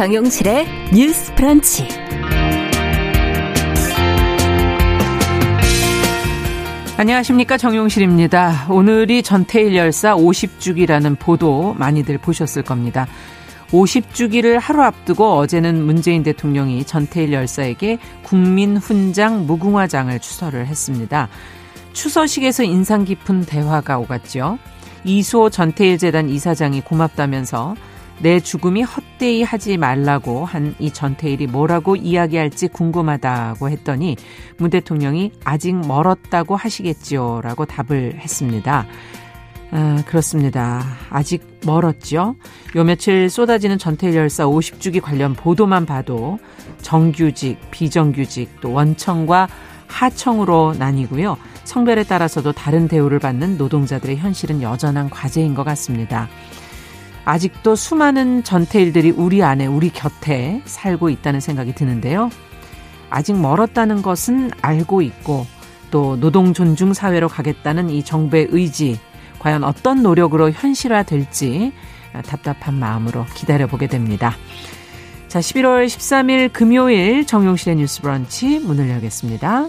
정용실의 뉴스 프런치. 안녕하십니까 정용실입니다. 오늘이 전태일 열사 50주기라는 보도 많이들 보셨을 겁니다. 50주기를 하루 앞두고 어제는 문재인 대통령이 전태일 열사에게 국민 훈장 무궁화장을 추서를 했습니다. 추서식에서 인상 깊은 대화가 오갔죠. 이수호 전태일 재단 이사장이 고맙다면서 내 죽음이 헛되이 하지 말라고 한 이 전태일이 뭐라고 이야기할지 궁금하다고 했더니 문 대통령이 아직 멀었다고 하시겠지요 라고 답을 했습니다. 아, 그렇습니다. 아직 멀었죠. 요 며칠 쏟아지는 전태일 열사 50주기 관련 보도만 봐도 정규직, 비정규직, 또 원청과 하청으로 나뉘고요. 성별에 따라서도 다른 대우를 받는 노동자들의 현실은 여전한 과제인 것 같습니다. 아직도 수많은 전태일들이 우리 안에, 우리 곁에 살고 있다는 생각이 드는데요. 아직 멀었다는 것은 알고 있고 또 노동 존중 사회로 가겠다는 이 정부의 의지, 과연 어떤 노력으로 현실화될지 답답한 마음으로 기다려보게 됩니다. 자, 11월 13일 금요일 정용실의 뉴스 브런치 문을 열겠습니다.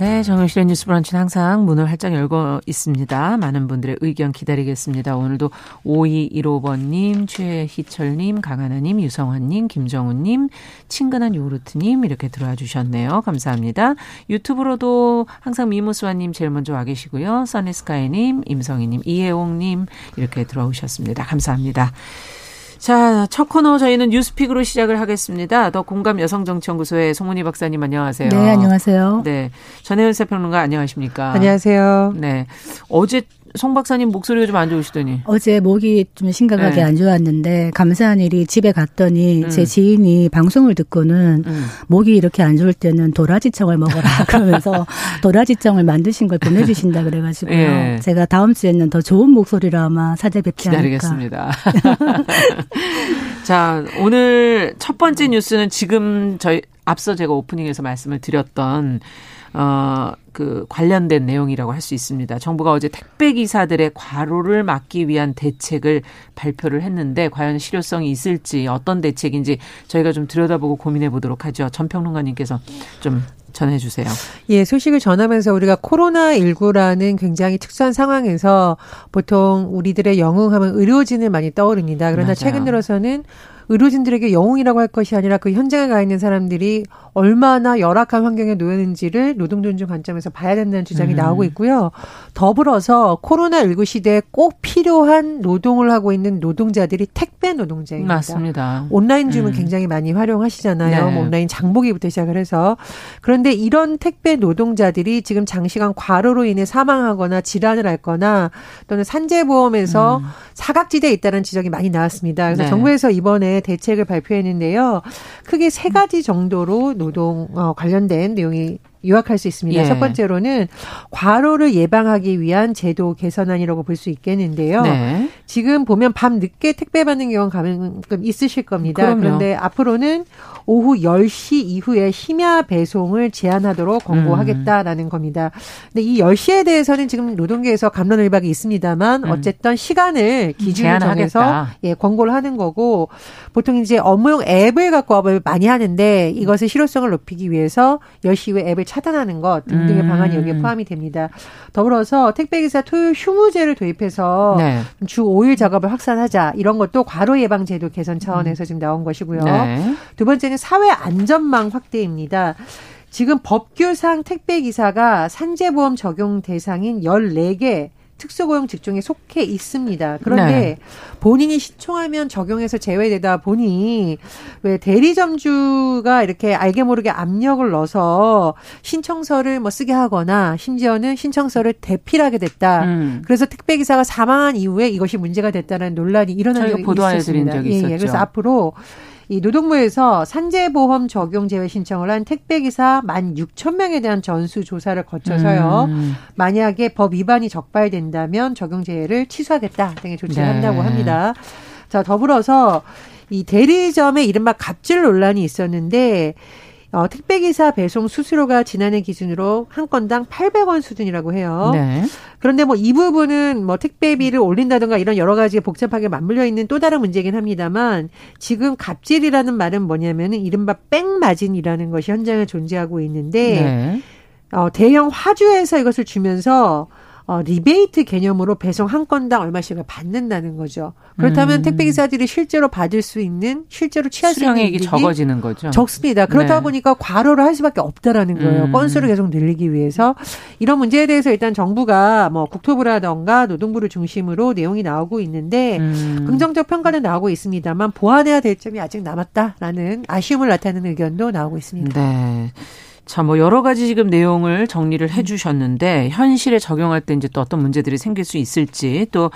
네, 정영실의 뉴스 브런치는 항상 문을 활짝 열고 있습니다. 많은 분들의 의견 기다리겠습니다. 오늘도 5215번님, 최희철님, 강하나님, 유성환님, 김정훈님, 친근한 요르트님 이렇게 들어와 주셨네요. 감사합니다. 유튜브로도 항상 미무스와님 제일 먼저 와 계시고요. 써니스카이님, 임성희님, 이혜옥님 이렇게 들어오셨습니다. 감사합니다. 자, 첫 코너 저희는 뉴스픽으로 시작을 하겠습니다. 더 공감 여성정치연구소의 송문희 박사님 안녕하세요. 네, 안녕하세요. 네. 전혜연 세평론가 안녕하십니까? 안녕하세요. 네. 어제 송 박사님 목소리가 좀 안 좋으시더니 어제 목이 좀 심각하게 네. 안 좋았는데 감사한 일이 집에 갔더니 음. 제 지인이 방송을 듣고는 음. 목이 이렇게 안 좋을 때는 도라지청을 먹어라 그러면서 도라지청을 만드신 걸 보내주신다 그래가지고요. 예. 제가 다음 주에는 더 좋은 목소리로 아마 찾아뵙지 않을까. 기다리겠습니다. 자, 오늘 첫 번째 뉴스는 지금 저희 앞서 제가 오프닝에서 말씀을 드렸던 어, 그 관련된 내용이라고 할 수 있습니다. 정부가 어제 택배 기사들의 과로를 막기 위한 대책을 발표를 했는데 과연 실효성이 있을지 어떤 대책인지 저희가 좀 들여다보고 고민해 보도록 하죠. 전평론가님께서 좀 전해 주세요. 예, 소식을 전하면서 우리가 코로나19라는 굉장히 특수한 상황에서 보통 우리들의 영웅하면 의료진을 많이 떠오릅니다. 그러나 맞아요. 최근 들어서는 의료진들에게 영웅이라고 할 것이 아니라 그 현장에 가 있는 사람들이 얼마나 열악한 환경에 놓였는지를 노동 존중 관점에서 봐야 된다는 주장이 음. 나오고 있고요. 더불어서 코로나19 시대에 꼭 필요한 노동을 하고 있는 노동자들이 택배 노동자입니다. 맞습니다. 온라인 주문 음. 굉장히 많이 활용하시잖아요. 네. 뭐 온라인 장보기부터 시작을 해서. 그런데 이런 택배 노동자들이 지금 장시간 과로로 인해 사망하거나 질환을 앓거나 또는 산재보험에서 음. 사각지대에 있다는 지적이 많이 나왔습니다. 그래서 네. 정부에서 이번에 대책을 발표했는데요. 크게 세 가지 정도로 노동 어, 관련된 내용이 요약할 수 있습니다. 예. 첫 번째로는 과로를 예방하기 위한 제도 개선안이라고 볼 수 있겠는데요. 네. 지금 보면 밤 늦게 택배 받는 경우 가끔 있으실 겁니다. 그럼요. 그런데 앞으로는 오후 10시 이후에 심야 배송을 제한하도록 권고하겠다라는 겁니다. 근데 이 10시에 대해서는 지금 노동계에서 감론을박이 있습니다만 음. 어쨌든 시간을 기준을 정해서. 예, 권고를 하는 거고 보통 이제 업무용 앱을 갖고 업을 많이 하는데 이것의 실효성을 높이기 위해서 10시 이후에 앱을 차단하는 것 등등의 음. 방안이 여기에 포함이 됩니다. 더불어서 택배기사 토요 휴무제를 도입해서 네. 주 5일 작업을 확산하자 이런 것도 과로 예방 제도 개선 차원에서 지금 나온 것이고요. 네. 두 번째는 사회 안전망 확대입니다. 지금 법규상 택배 기사가 산재보험 적용 대상인 14개 특수고용 직종에 속해 있습니다. 그런데 네. 본인이 신청하면 적용해서 제외되다 보니 왜 대리점주가 이렇게 알게 모르게 압력을 넣어서 신청서를 뭐 쓰게 하거나 심지어는 신청서를 대필하게 됐다. 음. 그래서 택배 기사가 사망한 이후에 이것이 문제가 됐다는 논란이 일어난 적이 보도해드린 있었습니다. 적이 예, 있었죠. 예. 그래서 앞으로 이 노동부에서 산재보험 적용 제외 신청을 한 택배기사 만 6천 명에 대한 전수 조사를 거쳐서요. 음. 만약에 법 위반이 적발된다면 적용 제외를 취소하겠다 등의 조치를 네. 한다고 합니다. 자, 더불어서 이 대리점의 이른바 갑질 논란이 있었는데 어, 택배기사 배송 수수료가 지난해 기준으로 한 건당 800원 수준이라고 해요. 네. 그런데 뭐 이 부분은 뭐 택배비를 올린다든가 이런 여러 가지 복잡하게 맞물려 있는 또 다른 문제긴 합니다만 지금 갑질이라는 말은 뭐냐면은 이른바 백마진이라는 것이 현장에 존재하고 있는데 네. 어, 대형 화주에서 이것을 주면서 어, 리베이트 개념으로 배송 한 건당 얼마씩을 받는다는 거죠. 그렇다면 음. 택배기사들이 실제로 받을 수 있는, 실제로 취할 수 있는 이익이 적어지는 거죠. 적습니다. 그러다 네. 보니까 과로를 할 수밖에 없다라는 거예요. 음. 건수를 계속 늘리기 위해서 이런 문제에 대해서 일단 정부가 뭐 국토부라던가 노동부를 중심으로 내용이 나오고 있는데 음. 긍정적 평가는 나오고 있습니다만 보완해야 될 점이 아직 남았다라는 아쉬움을 나타내는 의견도 나오고 있습니다. 네. 자, 뭐 여러 가지 지금 내용을 정리를 해 주셨는데 현실에 적용할 때 이제 또 어떤 문제들이 생길 수 있을지 또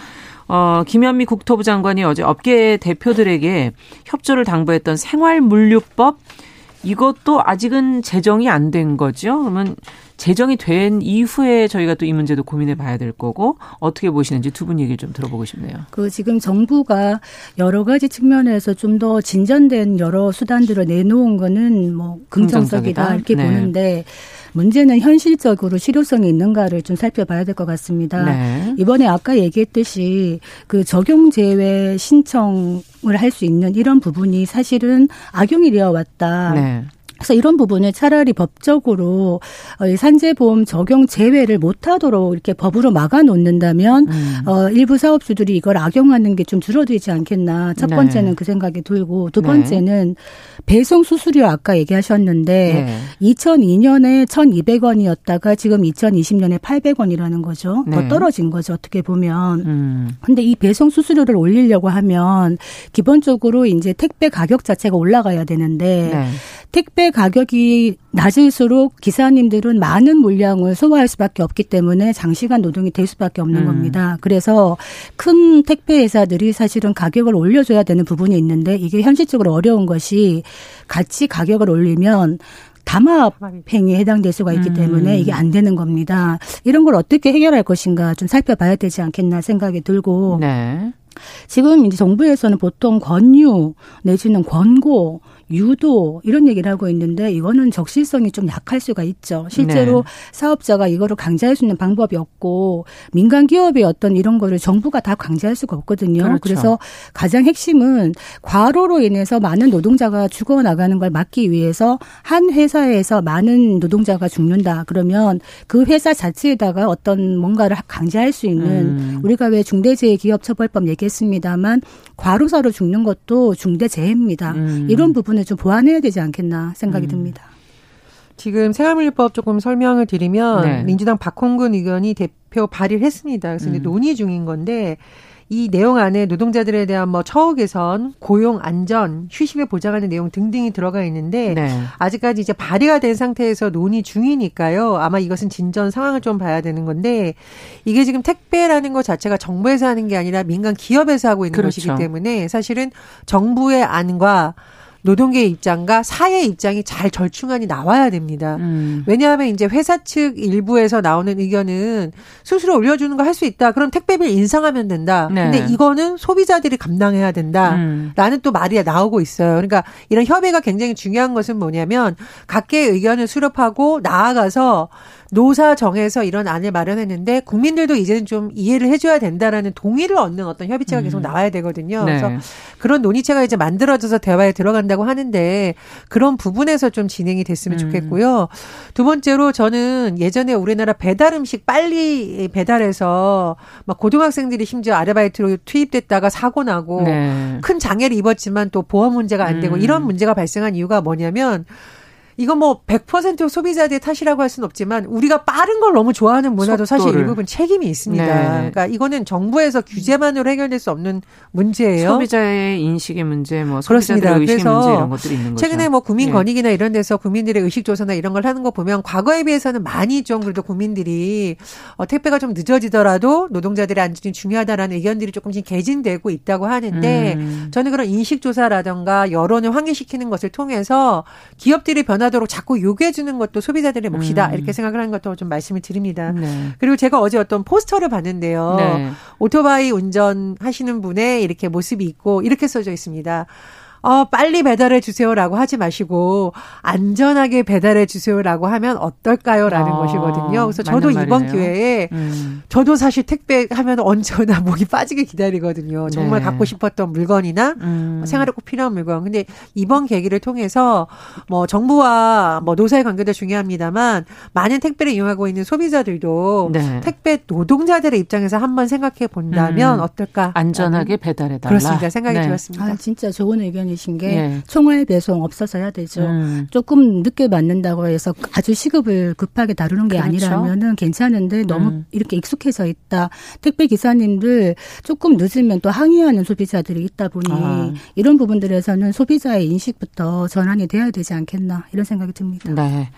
어, 김현미 국토부 장관이 어제 업계 대표들에게 협조를 당부했던 생활물류법 이것도 아직은 제정이 안 된 거죠. 그러면 제정이 된 이후에 저희가 또 이 문제도 고민해 봐야 될 거고 어떻게 보시는지 두 분 얘기 좀 들어보고 싶네요. 그 지금 정부가 여러 가지 측면에서 좀 더 진전된 여러 수단들을 내놓은 거는 뭐 긍정적이다 긍정적이다. 이렇게 네. 보는데 문제는 현실적으로 실효성이 있는가를 좀 살펴봐야 될 것 같습니다. 네. 이번에 아까 얘기했듯이 그 적용 제외 신청을 할 수 있는 이런 부분이 사실은 악용이 되어 왔다. 네. 그래서 이런 부분을 차라리 법적으로 어, 이 산재보험 적용 제외를 못하도록 이렇게 법으로 막아놓는다면 음. 어, 일부 사업주들이 이걸 악용하는 게 좀 줄어들지 않겠나. 첫 네. 번째는 그 생각이 들고 두 네. 번째는 배송 수수료 아까 얘기하셨는데 네. 2002년에 1,200원이었다가 지금 2020년에 800원이라는 거죠. 네. 더 떨어진 거죠. 어떻게 보면. 음. 근데 이 배송 수수료를 올리려고 하면 기본적으로 이제 택배 가격 자체가 올라가야 되는데 네. 택배 가격이 낮을수록 기사님들은 많은 물량을 소화할 수밖에 없기 때문에 장시간 노동이 될 수밖에 없는 음. 겁니다. 그래서 큰 택배 회사들이 사실은 가격을 올려줘야 되는 부분이 있는데 이게 현실적으로 어려운 것이 같이 가격을 올리면 담합 행위에 해당될 수가 있기 음. 때문에 이게 안 되는 겁니다. 이런 걸 어떻게 해결할 것인가 좀 살펴봐야 되지 않겠나 생각이 들고 네. 지금 이제 정부에서는 보통 권유 내지는 권고 유도 이런 얘기를 하고 있는데 이거는 적실성이 좀 약할 수가 있죠. 실제로 네. 사업자가 이거를 강제할 수 있는 방법이 없고 민간 기업의 어떤 이런 거를 정부가 다 강제할 수가 없거든요. 그렇죠. 그래서 가장 핵심은 과로로 인해서 많은 노동자가 죽어 나가는 걸 막기 위해서 한 회사에서 많은 노동자가 죽는다. 그러면 그 회사 자체에다가 어떤 뭔가를 강제할 수 있는 음. 우리가 왜 중대재해기업처벌법 얘기했습니다만 과로사로 죽는 것도 중대재해입니다. 음. 이런 부분 을 좀 보완해야 되지 않겠나 생각이 듭니다. 지금 생활물류법 조금 설명을 드리면 네. 민주당 박홍근 의원이 대표 발의를 했습니다. 그래서 이제 음. 논의 중인 건데 이 내용 안에 노동자들에 대한 뭐 처우 개선, 고용 안전, 휴식을 보장하는 내용 등등이 들어가 있는데 네. 아직까지 이제 발의가 된 상태에서 논의 중이니까요. 아마 이것은 진전 상황을 좀 봐야 되는 건데 이게 지금 택배라는 것 자체가 정부에서 하는 게 아니라 민간 기업에서 하고 있는 그렇죠. 것이기 때문에 사실은 정부의 안과 노동계의 입장과 사회의 입장이 잘 절충안이 나와야 됩니다. 음. 왜냐하면 이제 회사 측 일부에서 나오는 의견은 수수료 올려주는 거 할 수 있다. 그럼 택배비를 인상하면 된다. 네. 근데 이거는 소비자들이 감당해야 된다. 음. 라는 또 말이 나오고 있어요. 그러니까 이런 협의가 굉장히 중요한 것은 뭐냐면 각계의 의견을 수렴하고 나아가서 노사 정에서 이런 안을 마련했는데 국민들도 이제는 좀 이해를 해줘야 된다라는 동의를 얻는 어떤 협의체가 계속 나와야 되거든요. 네. 그래서 그런 논의체가 이제 만들어져서 대화에 들어간다고 하는데 그런 부분에서 좀 진행이 됐으면 음. 좋겠고요. 두 번째로 저는 예전에 우리나라 배달 음식 빨리 배달해서 막 고등학생들이 심지어 아르바이트로 투입됐다가 사고 나고 네. 큰 장애를 입었지만 또 보험 문제가 안 되고 음. 이런 문제가 발생한 이유가 뭐냐면 이건 뭐 100% 소비자들의 탓이라고 할 수는 없지만 우리가 빠른 걸 너무 좋아하는 문화도 속도를. 사실 일부분 책임이 있습니다. 네. 그러니까 이거는 정부에서 규제만으로 해결될 수 없는 문제예요. 소비자의 인식의 문제, 뭐 소비자들의 의식의 문제 이런 것들이 있는 거죠. 최근에 뭐 국민권익이나 네. 이런 데서 국민들의 의식 조사나 이런 걸 하는 거 보면 과거에 비해서는 많이 좀 그래도 국민들이 어, 택배가 좀 늦어지더라도 노동자들의 안전이 중요하다라는 의견들이 조금씩 개진되고 있다고 하는데 음. 저는 그런 인식 조사라든가 여론을 환기시키는 것을 통해서 기업들이 변화 변하도록 자꾸 요구해 주는 것도 소비자들의 몫이다. 음. 이렇게 생각을 하는 것도 좀 말씀을 드립니다. 네. 그리고 제가 어제 어떤 포스터를 봤는데요. 네. 오토바이 운전하시는 분의 이렇게 모습이 있고 이렇게 써져 있습니다. 어, 빨리 배달해 주세요라고 하지 마시고 안전하게 배달해 주세요라고 하면 어떨까요라는 아, 것이거든요. 그래서 저도 이번 말이네요. 기회에 음. 저도 사실 택배 하면 언제나 목이 빠지게 기다리거든요. 정말 네. 갖고 싶었던 물건이나 음. 생활에 꼭 필요한 물건. 근데 이번 계기를 통해서 뭐 정부와 뭐 노사의 관계도 중요합니다만 많은 택배를 이용하고 있는 소비자들도 네. 택배 노동자들의 입장에서 한번 생각해 본다면 음. 어떨까? 안전하게 배달해 달라. 그렇습니다. 생각이 네. 들었습니다. 아, 진짜 좋은 의견이 말씀이신 게 예. 총알 배송 없어서 해야 되죠. 음. 조금 늦게 맞는다고 해서 아주 시급을 급하게 다루는 게 그렇죠. 아니라면은 괜찮은데 너무 음. 이렇게 익숙해져 있다. 택배 기사님들 조금 늦으면 또 항의하는 소비자들이 있다 보니 아. 이런 부분들에서는 소비자의 인식부터 전환이 돼야 되지 않겠나 이런 생각이 듭니다. 네.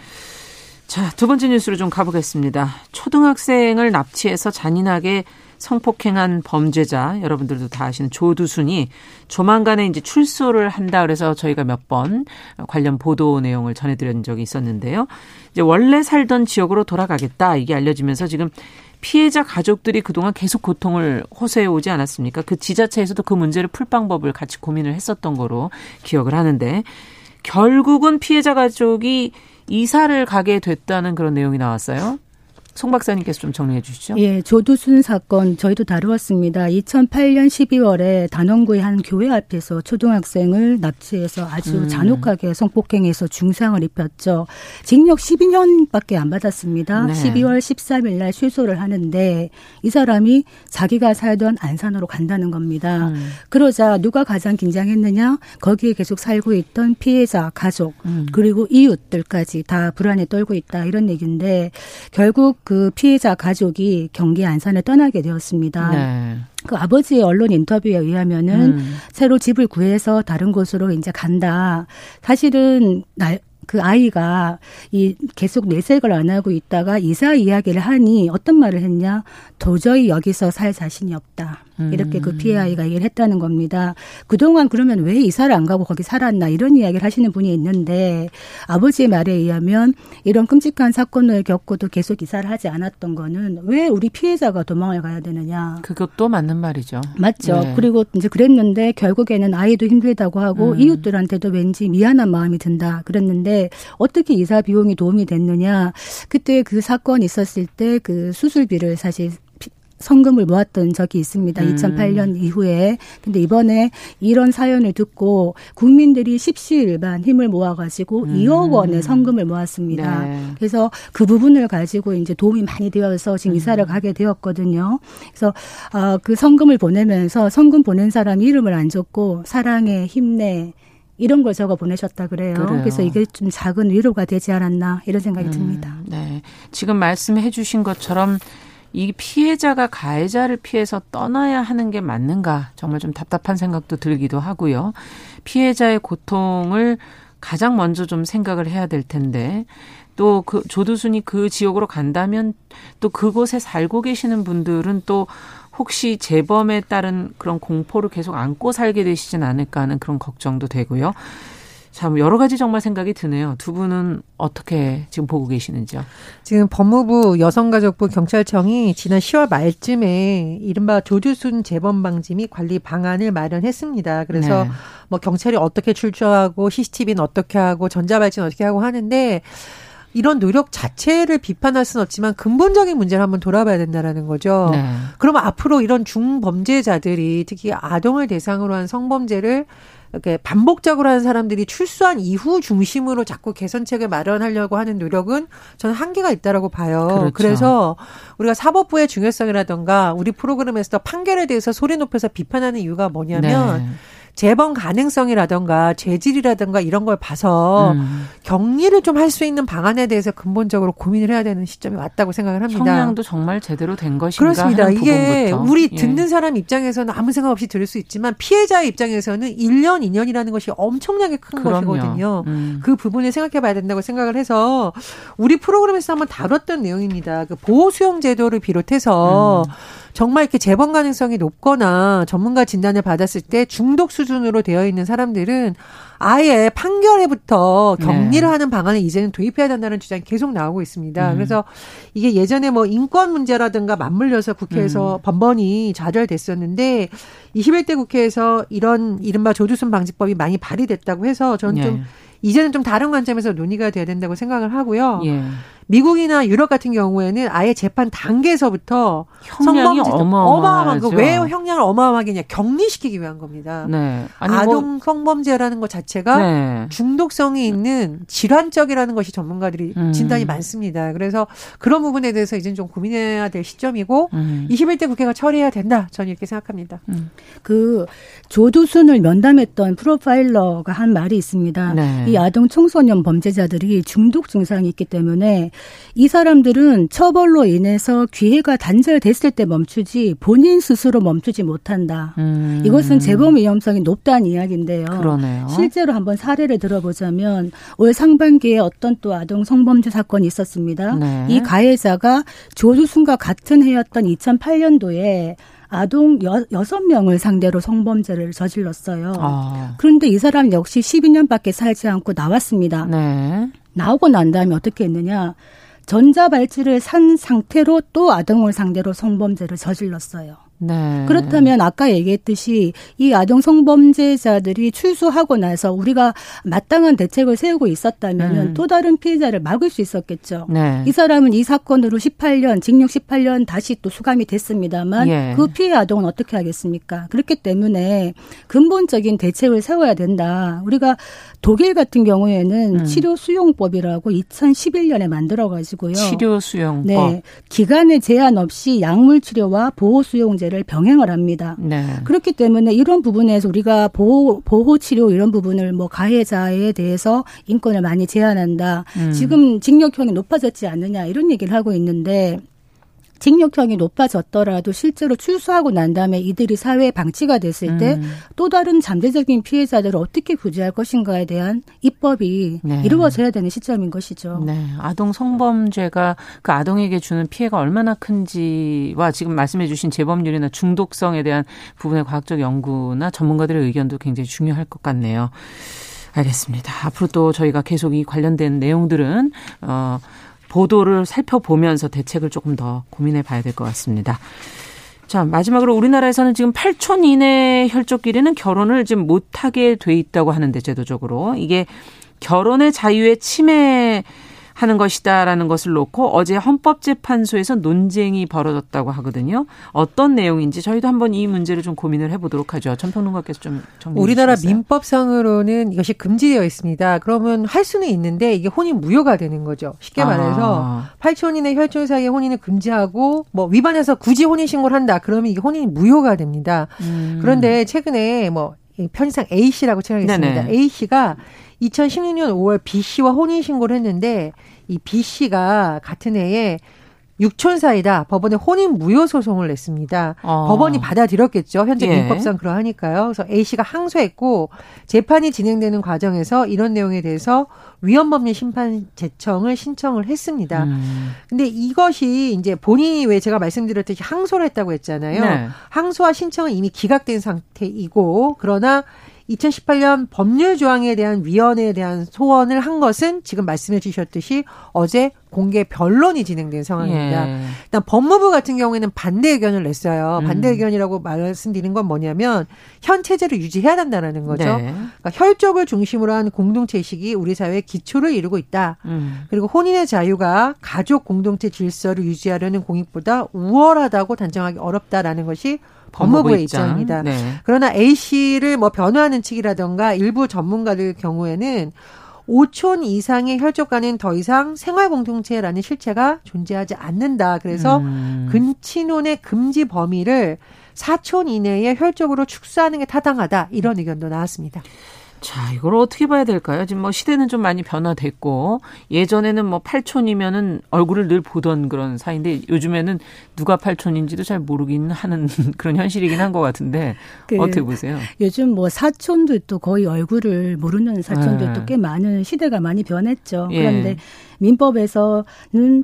자, 두 번째 뉴스로 좀 가보겠습니다. 초등학생을 납치해서 잔인하게 성폭행한 범죄자 여러분들도 다 아시는 조두순이 조만간에 이제 출소를 한다 그래서 저희가 몇 번 관련 보도 내용을 전해드린 적이 있었는데요. 이제 원래 살던 지역으로 돌아가겠다 이게 알려지면서 지금 피해자 가족들이 그동안 계속 고통을 호소해 오지 않았습니까? 그 지자체에서도 그 문제를 풀 방법을 같이 고민을 했었던 거로 기억을 하는데 결국은 피해자 가족이 이사를 가게 됐다는 그런 내용이 나왔어요. 송 박사님께서 좀 정리해 주시죠. 예, 조두순 사건 저희도 다루었습니다. 2008년 12월에 단원구의 한 교회 앞에서 초등학생을 납치해서 아주 음. 잔혹하게 성폭행해서 중상을 입혔죠. 징역 12년밖에 안 받았습니다. 네. 12월 13일 날 취소를 하는데 이 사람이 자기가 살던 안산으로 간다는 겁니다. 음. 그러자 누가 가장 긴장했느냐? 거기에 계속 살고 있던 피해자, 가족, 음. 그리고 이웃들까지 다 불안에 떨고 있다 이런 얘기인데 결국 그 피해자 가족이 경기 안산을 떠나게 되었습니다. 네. 그 아버지의 언론 인터뷰에 의하면은 음. 새로 집을 구해서 다른 곳으로 이제 간다. 사실은 날, 그 아이가 이 계속 내색을 안 하고 있다가 이사 이야기를 하니 어떤 말을 했냐 도저히 여기서 살 자신이 없다 이렇게 그 피해 아이가 얘기를 했다는 겁니다. 그동안 그러면 왜 이사를 안 가고 거기 살았나 이런 이야기를 하시는 분이 있는데 아버지의 말에 의하면 이런 끔찍한 사건을 겪고도 계속 이사를 하지 않았던 거는 왜 우리 피해자가 도망을 가야 되느냐 그것도 맞는 말이죠. 맞죠. 네. 그리고 이제 그랬는데 결국에는 아이도 힘들다고 하고 음. 이웃들한테도 왠지 미안한 마음이 든다 그랬는데 어떻게 이사 비용이 도움이 됐느냐. 그때 그 사건 있었을 때 그 수술비를 사실 성금을 모았던 적이 있습니다. 음. 2008년 이후에. 근데 이번에 이런 사연을 듣고 국민들이 십시일반 힘을 모아가지고 음. 2억 원의 성금을 모았습니다. 네. 그래서 그 부분을 가지고 이제 도움이 많이 되어서 지금 음. 이사를 가게 되었거든요. 그래서 어, 그 성금을 보내면서 성금 보낸 사람 이름을 안 적고 사랑해, 힘내, 이런 걸 적어 보내셨다 그래요. 그래요. 그래서 이게 좀 작은 위로가 되지 않았나 이런 생각이 음, 듭니다. 네. 지금 말씀해 주신 것처럼 이 피해자가 가해자를 피해서 떠나야 하는 게 맞는가 정말 좀 답답한 생각도 들기도 하고요. 피해자의 고통을 가장 먼저 좀 생각을 해야 될 텐데 또 그 조두순이 그 지역으로 간다면 또 그곳에 살고 계시는 분들은 또 혹시 재범에 따른 그런 공포를 계속 안고 살게 되시진 않을까 하는 그런 걱정도 되고요. 참 여러 가지 정말 생각이 드네요. 두 분은 어떻게 지금 보고 계시는지요? 지금 법무부 여성가족부 경찰청이 지난 10월 말쯤에 이른바 조주순 재범 방지 및 관리 방안을 마련했습니다. 그래서 네. 뭐 경찰이 어떻게 출조하고 CCTV는 어떻게 하고 전자발찌는 어떻게 하고 하는데 이런 노력 자체를 비판할 수는 없지만 근본적인 문제를 한번 돌아봐야 된다라는 거죠. 네. 그러면 앞으로 이런 중범죄자들이 특히 아동을 대상으로 한 성범죄를 이렇게 반복적으로 하는 사람들이 출소한 이후 중심으로 자꾸 개선책을 마련하려고 하는 노력은 저는 한계가 있다라고 봐요. 그렇죠. 그래서 우리가 사법부의 중요성이라던가 우리 프로그램에서 판결에 대해서 소리 높여서 비판하는 이유가 뭐냐면 네. 재번 가능성이라던가 재질이라던가 이런 걸 봐서 음. 격리를 좀 할 수 있는 방안에 대해서 근본적으로 고민을 해야 되는 시점이 왔다고 생각을 합니다. 형량도 정말 제대로 된 것인가 그렇습니다. 이게 부분부터. 우리 예. 듣는 사람 입장에서는 아무 생각 없이 들을 수 있지만 피해자의 입장에서는 1년, 2년이라는 것이 엄청나게 큰 그럼요. 것이거든요. 음. 그 부분을 생각해 봐야 된다고 생각을 해서 우리 프로그램에서 한번 다뤘던 내용입니다. 그 보호 수용 제도를 비롯해서 음. 정말 이렇게 재번 가능성이 높거나 전문가 진단을 받았을 때 중독 수준으로 되어 있는 사람들은 아예 판결에부터 격리를 네. 하는 방안을 이제는 도입해야 된다는 주장이 계속 나오고 있습니다. 음. 그래서 이게 예전에 뭐 인권 문제라든가 맞물려서 국회에서 음. 번번이 좌절됐었는데 21대 국회에서 이런 이른바 조두순 방지법이 많이 발의됐다고 해서 저는 좀 네. 이제는 좀 다른 관점에서 논의가 돼야 된다고 생각을 하고요. 예. 미국이나 유럽 같은 경우에는 아예 재판 단계에서부터 형량이 어마어마한 왜 형량을 어마어마하게 냐 격리시키기 위한 겁니다. 네. 아니, 뭐 아동 뭐, 성범죄라는 것 자체가 네. 중독성이 있는 질환적이라는 것이 전문가들이 음. 진단이 많습니다. 그래서 그런 부분에 대해서 이제는 좀 고민해야 될 시점이고 음. 21대 국회가 처리해야 된다. 저는 이렇게 생각합니다. 음. 그 조두순을 면담했던 프로파일러가 한 말이 있습니다. 네. 이 아동 청소년 범죄자들이 중독 증상이 있기 때문에 이 사람들은 처벌로 인해서 기회가 단절됐을 때 멈추지 본인 스스로 멈추지 못한다. 음. 이것은 재범 위험성이 높다는 이야기인데요. 그러네요. 실제로 한번 사례를 들어보자면 올 상반기에 어떤 또 아동 성범죄 사건이 있었습니다. 네. 이 가해자가 조두순과 같은 해였던 2008년도에 아동 여, 6명을 상대로 성범죄를 저질렀어요. 아. 그런데 이 사람 역시 12년밖에 살지 않고 나왔습니다. 네. 나오고 난 다음에 어떻게 했느냐. 전자발찌를 산 상태로 또 아동을 상대로 성범죄를 저질렀어요. 네. 그렇다면 아까 얘기했듯이 이 아동 성범죄자들이 출소하고 나서 우리가 마땅한 대책을 세우고 있었다면 음. 또 다른 피해자를 막을 수 있었겠죠. 네. 이 사람은 이 사건으로 18년 징역 18년 다시 또 수감이 됐습니다만 예. 그 피해 아동은 어떻게 하겠습니까? 그렇기 때문에 근본적인 대책을 세워야 된다. 우리가 독일 같은 경우에는 음. 치료 수용법이라고 2011년에 만들어 가지고요. 치료 수용법. 네. 기간에 제한 없이 약물 치료와 보호 수용제 문제를 병행을 합니다. 네. 그렇기 때문에 이런 부분에서 우리가 보호 보호 치료 이런 부분을 뭐 가해자에 대해서 인권을 많이 제한한다. 음. 지금 징역형이 높아졌지 않느냐 이런 얘기를 하고 있는데 징역형이 높아졌더라도 실제로 출소하고 난 다음에 이들이 사회에 방치가 됐을 때또 음. 다른 잠재적인 피해자들을 어떻게 구제할 것인가에 대한 입법이 네. 이루어져야 되는 시점인 것이죠. 네. 아동 성범죄가 그 아동에게 주는 피해가 얼마나 큰지와 지금 말씀해 주신 재범률이나 중독성에 대한 부분의 과학적 연구나 전문가들의 의견도 굉장히 중요할 것 같네요. 알겠습니다. 앞으로 또 저희가 계속 이 관련된 내용들은 어 보도를 살펴보면서 대책을 조금 더 고민해 봐야 될 것 같습니다. 자, 마지막으로 우리나라에서는 지금 8촌 이내 혈족끼리는 결혼을 지금 못하게 돼 있다고 하는데, 제도적으로. 이게 결혼의 자유의 침해 하는 것이다라는 것을 놓고 어제 헌법재판소에서 논쟁이 벌어졌다고 하거든요. 어떤 내용인지 저희도 한번 이 문제를 좀 고민을 해보도록 하죠. 전평론가께서 좀 정리해 우리나라 주시겠어요? 민법상으로는 이것이 금지되어 있습니다. 그러면 할 수는 있는데 이게 혼인 무효가 되는 거죠. 쉽게 아. 말해서 아. 8촌인의 혈촌 사이의 혼인을 금지하고 뭐 위반해서 굳이 혼인 신고를 한다. 그러면 이게 혼인이 무효가 됩니다. 음. 그런데 최근에 뭐 편의상 A 씨라고 칭하겠습니다. A 씨가 2016년 5월 B 씨와 혼인 신고를 했는데 이 B 씨가 같은 해에 육촌 사이다 법원에 혼인 무효 소송을 냈습니다. 어. 법원이 받아들였겠죠. 현재 예. 민법상 그러하니까요. 그래서 A 씨가 항소했고 재판이 진행되는 과정에서 이런 내용에 대해서 위헌법률 심판 제청을 신청을 했습니다. 음. 근데 이것이 이제 본인이 왜 제가 말씀드렸듯이 항소를 했다고 했잖아요. 네. 항소와 신청은 이미 기각된 상태이고 그러나 2018년 법률 조항에 대한 위원회에 대한 소원을 한 것은 지금 말씀해 주셨듯이 어제 공개 변론이 진행된 상황입니다. 예. 일단 법무부 같은 경우에는 반대 의견을 냈어요. 음. 반대 의견이라고 말씀드린 건 뭐냐면 현 체제를 유지해야 된다는 거죠. 네. 그러니까 혈족을 중심으로 한 공동체 의식이 우리 사회의 기초를 이루고 있다. 음. 그리고 혼인의 자유가 가족 공동체 질서를 유지하려는 공익보다 우월하다고 단정하기 어렵다라는 것이 법무부의 입장. 입장입니다. 네. 그러나 A 씨를 뭐 변호하는 측이라던가 일부 전문가들 경우에는 5촌 이상의 혈족과는 더 이상 생활 공동체라는 실체가 존재하지 않는다. 그래서 음. 근친혼의 금지 범위를 4촌 이내의 혈족으로 축소하는 게 타당하다. 이런 의견도 나왔습니다. 자, 이걸 어떻게 봐야 될까요? 지금 뭐 시대는 좀 많이 변화됐고 예전에는 뭐 8촌이면은 얼굴을 늘 보던 그런 사이인데 요즘에는 누가 8촌인지도 잘 모르긴 하는 그런 현실이긴 한 것 같은데 그 어떻게 보세요? 요즘 뭐 사촌들도 거의 얼굴을 모르는 사촌들도 네. 꽤 많은 시대가 많이 변했죠. 예. 그런데 예. 민법에서는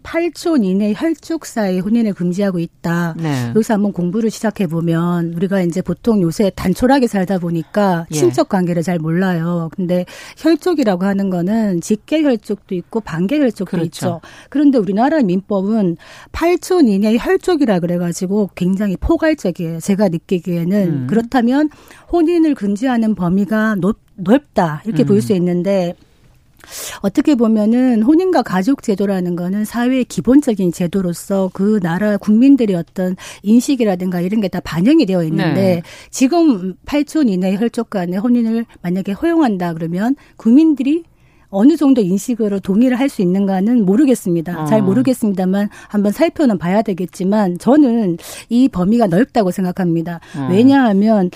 8촌 이내 혈족 사이 혼인을 금지하고 있다. 네. 여기서 한번 공부를 시작해 보면 우리가 이제 보통 요새 단촐하게 살다 보니까 예. 친척 관계를 잘 몰라요. 근데 혈족이라고 하는 거는 직계 혈족도 있고 반계 혈족도 그렇죠. 있죠. 그런데 우리나라 민법은 8촌 이내 혈족이라 그래가지고 굉장히 포괄적이에요. 제가 느끼기에는 음. 그렇다면 혼인을 금지하는 범위가 높, 넓다 이렇게 음. 볼수 있는데 어떻게 보면은 혼인과 가족 제도라는 거는 사회의 기본적인 제도로서 그 나라 국민들의 어떤 인식이라든가 이런 게 다 반영이 되어 있는데 네. 지금 8촌 이내 혈족 간의 혼인을 만약에 허용한다 그러면 국민들이 어느 정도 인식으로 동의를 할 수 있는가는 모르겠습니다. 어. 잘 모르겠습니다만 한번 살펴는 봐야 되겠지만 저는 이 범위가 넓다고 생각합니다. 어. 왜냐하면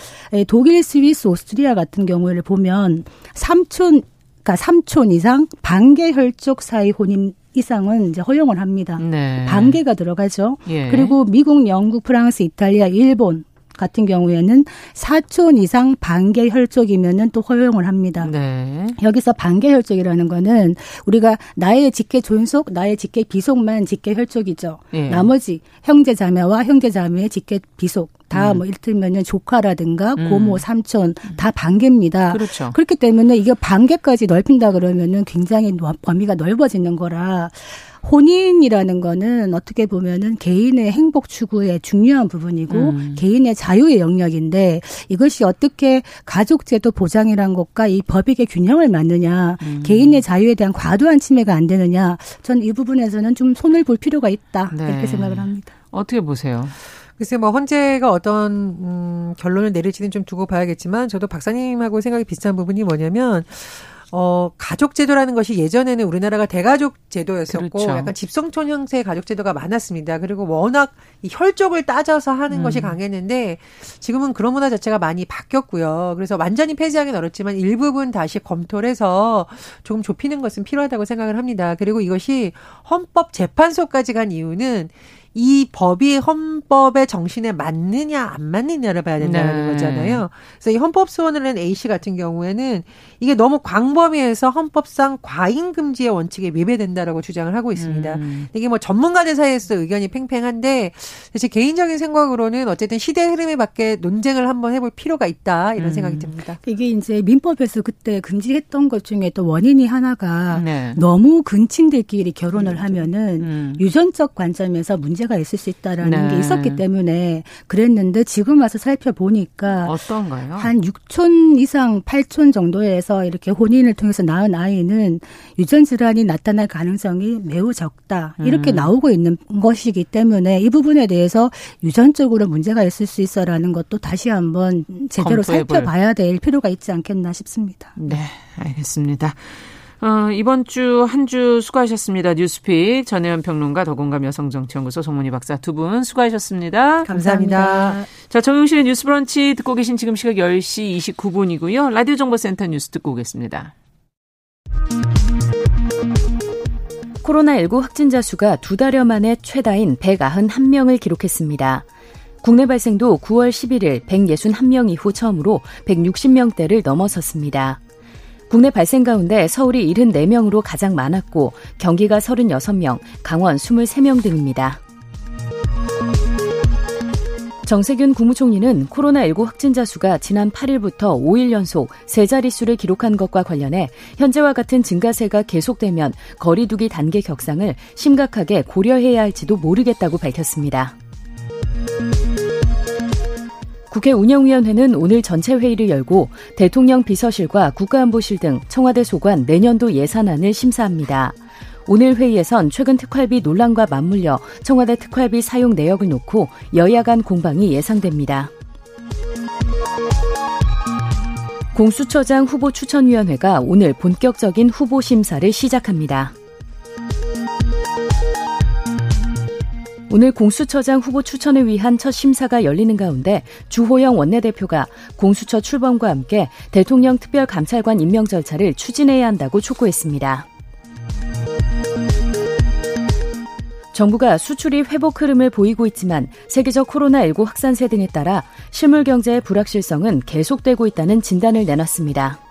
독일, 스위스, 오스트리아 같은 경우를 보면 삼촌 그러니까 3촌 이상 반개 혈족 사이 혼인 이상은 이제 허용을 합니다. 네. 반개가 들어가죠. 예. 그리고 미국, 영국, 프랑스, 이탈리아, 일본 같은 경우에는 4촌 이상 반개 혈족이면은 또 허용을 합니다. 네. 여기서 반개 혈족이라는 거는 우리가 나의 직계 존속, 나의 직계 비속만 직계 혈족이죠. 예. 나머지 형제 자매와 형제 자매의 직계 비속 다뭐 음. 이를테면은 조카라든가 음. 고모, 삼촌 다 반개입니다. 그렇죠. 그렇기 때문에 이게 반개까지 넓힌다 그러면은 굉장히 범위가 넓어지는 거라 혼인이라는 거는 어떻게 보면은 개인의 행복 추구의 중요한 부분이고 음. 개인의 자유의 영역인데 이것이 어떻게 가족제도 보장이란 것과 이 법익의 균형을 맞느냐 음. 개인의 자유에 대한 과도한 침해가 안 되느냐 전 이 부분에서는 좀 손을 볼 필요가 있다 네. 이렇게 생각을 합니다. 어떻게 보세요? 글쎄 뭐 헌재가 어떤 음 결론을 내릴지는 좀 두고 봐야겠지만 저도 박사님하고 생각이 비슷한 부분이 뭐냐면 어, 가족 제도라는 것이 예전에는 우리나라가 대가족 제도였었고 그렇죠. 약간 집성촌 형태의 가족 제도가 많았습니다. 그리고 워낙 이 혈족을 따져서 하는 음. 것이 강했는데 지금은 그런 문화 자체가 많이 바뀌었고요. 그래서 완전히 폐지하기는 어렵지만 일부분 다시 검토를 해서 조금 좁히는 것은 필요하다고 생각을 합니다. 그리고 이것이 헌법 재판소까지 간 이유는 이 법이 헌법의 정신에 맞느냐 안 맞느냐를 봐야 된다는 네. 거잖아요. 그래서 이 헌법 소원을 낸 A 씨 같은 경우에는 이게 너무 광범위해서 헌법상 과잉 금지의 원칙에 위배된다라고 주장을 하고 있습니다. 음. 이게 뭐 전문가들 사이에서 의견이 팽팽한데 제 개인적인 생각으로는 어쨌든 시대 흐름에 맞게 논쟁을 한번 해볼 필요가 있다 이런 음. 생각이 듭니다. 이게 이제 민법에서 그때 금지했던 것 중에 또 원인이 하나가 네. 너무 근친들끼리 결혼을 음. 하면은 음. 유전적 관점에서 문제 문제가 있을 수 있다라는 네. 게 있었기 때문에 그랬는데 지금 와서 살펴보니까 어떤가요? 한 6촌 이상 8촌 정도에서 이렇게 혼인을 통해서 낳은 아이는 유전 질환이 나타날 가능성이 매우 적다. 이렇게 음. 나오고 있는 것이기 때문에 이 부분에 대해서 유전적으로 문제가 있을 수 있어라는 것도 다시 한번 제대로 살펴봐야 될 필요가 있지 않겠나 싶습니다. 네, 알겠습니다. 어, 이번 주한주 수고하셨습니다. 뉴스픽 전혜연 평론가 더공감 여성정치연구소 송문희 박사 두 분 수고하셨습니다. 감사합니다. 감사합니다. 자, 정용실의 뉴스 브런치 듣고 계신 지금 시각 10시 29분이고요. 라디오 정보센터 뉴스 듣고 오겠습니다. 코로나19 확진자 수가 두 달여 만에 최다인 191명을 기록했습니다. 국내 발생도 9월 11일 161명 이후 처음으로 160명대를 넘어섰습니다. 국내 발생 가운데 서울이 74명으로 가장 많았고 경기가 36명, 강원 23명 등입니다. 정세균 국무총리는 코로나19 확진자 수가 지난 8일부터 5일 연속 세 자릿수를 기록한 것과 관련해 현재와 같은 증가세가 계속되면 거리두기 단계 격상을 심각하게 고려해야 할지도 모르겠다고 밝혔습니다. 국회 운영위원회는 오늘 전체 회의를 열고 대통령 비서실과 국가안보실 등 청와대 소관 내년도 예산안을 심사합니다. 오늘 회의에선 최근 특활비 논란과 맞물려 청와대 특활비 사용 내역을 놓고 여야 간 공방이 예상됩니다. 공수처장 후보 추천위원회가 오늘 본격적인 후보 심사를 시작합니다. 오늘 공수처장 후보 추천을 위한 첫 심사가 열리는 가운데 주호영 원내대표가 공수처 출범과 함께 대통령 특별감찰관 임명 절차를 추진해야 한다고 촉구했습니다. 정부가 수출이 회복 흐름을 보이고 있지만 세계적 코로나19 확산세 등에 따라 실물 경제의 불확실성은 계속되고 있다는 진단을 내놨습니다.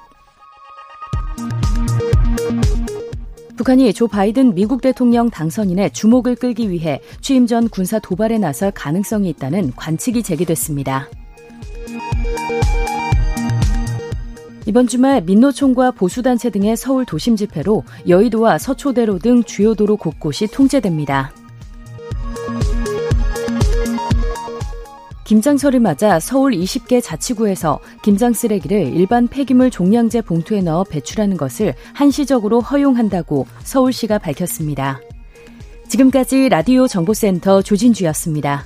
북한이 조 바이든 미국 대통령 당선인의 주목을 끌기 위해 취임 전 군사 도발에 나설 가능성이 있다는 관측이 제기됐습니다. 이번 주말 민노총과 보수단체 등의 서울 도심 집회로 여의도와 서초대로 등 주요 도로 곳곳이 통제됩니다. 김장철을 맞아 서울 20개 자치구에서 김장 쓰레기를 일반 폐기물 종량제 봉투에 넣어 배출하는 것을 한시적으로 허용한다고 서울시가 밝혔습니다. 지금까지 라디오 정보센터 조진주였습니다.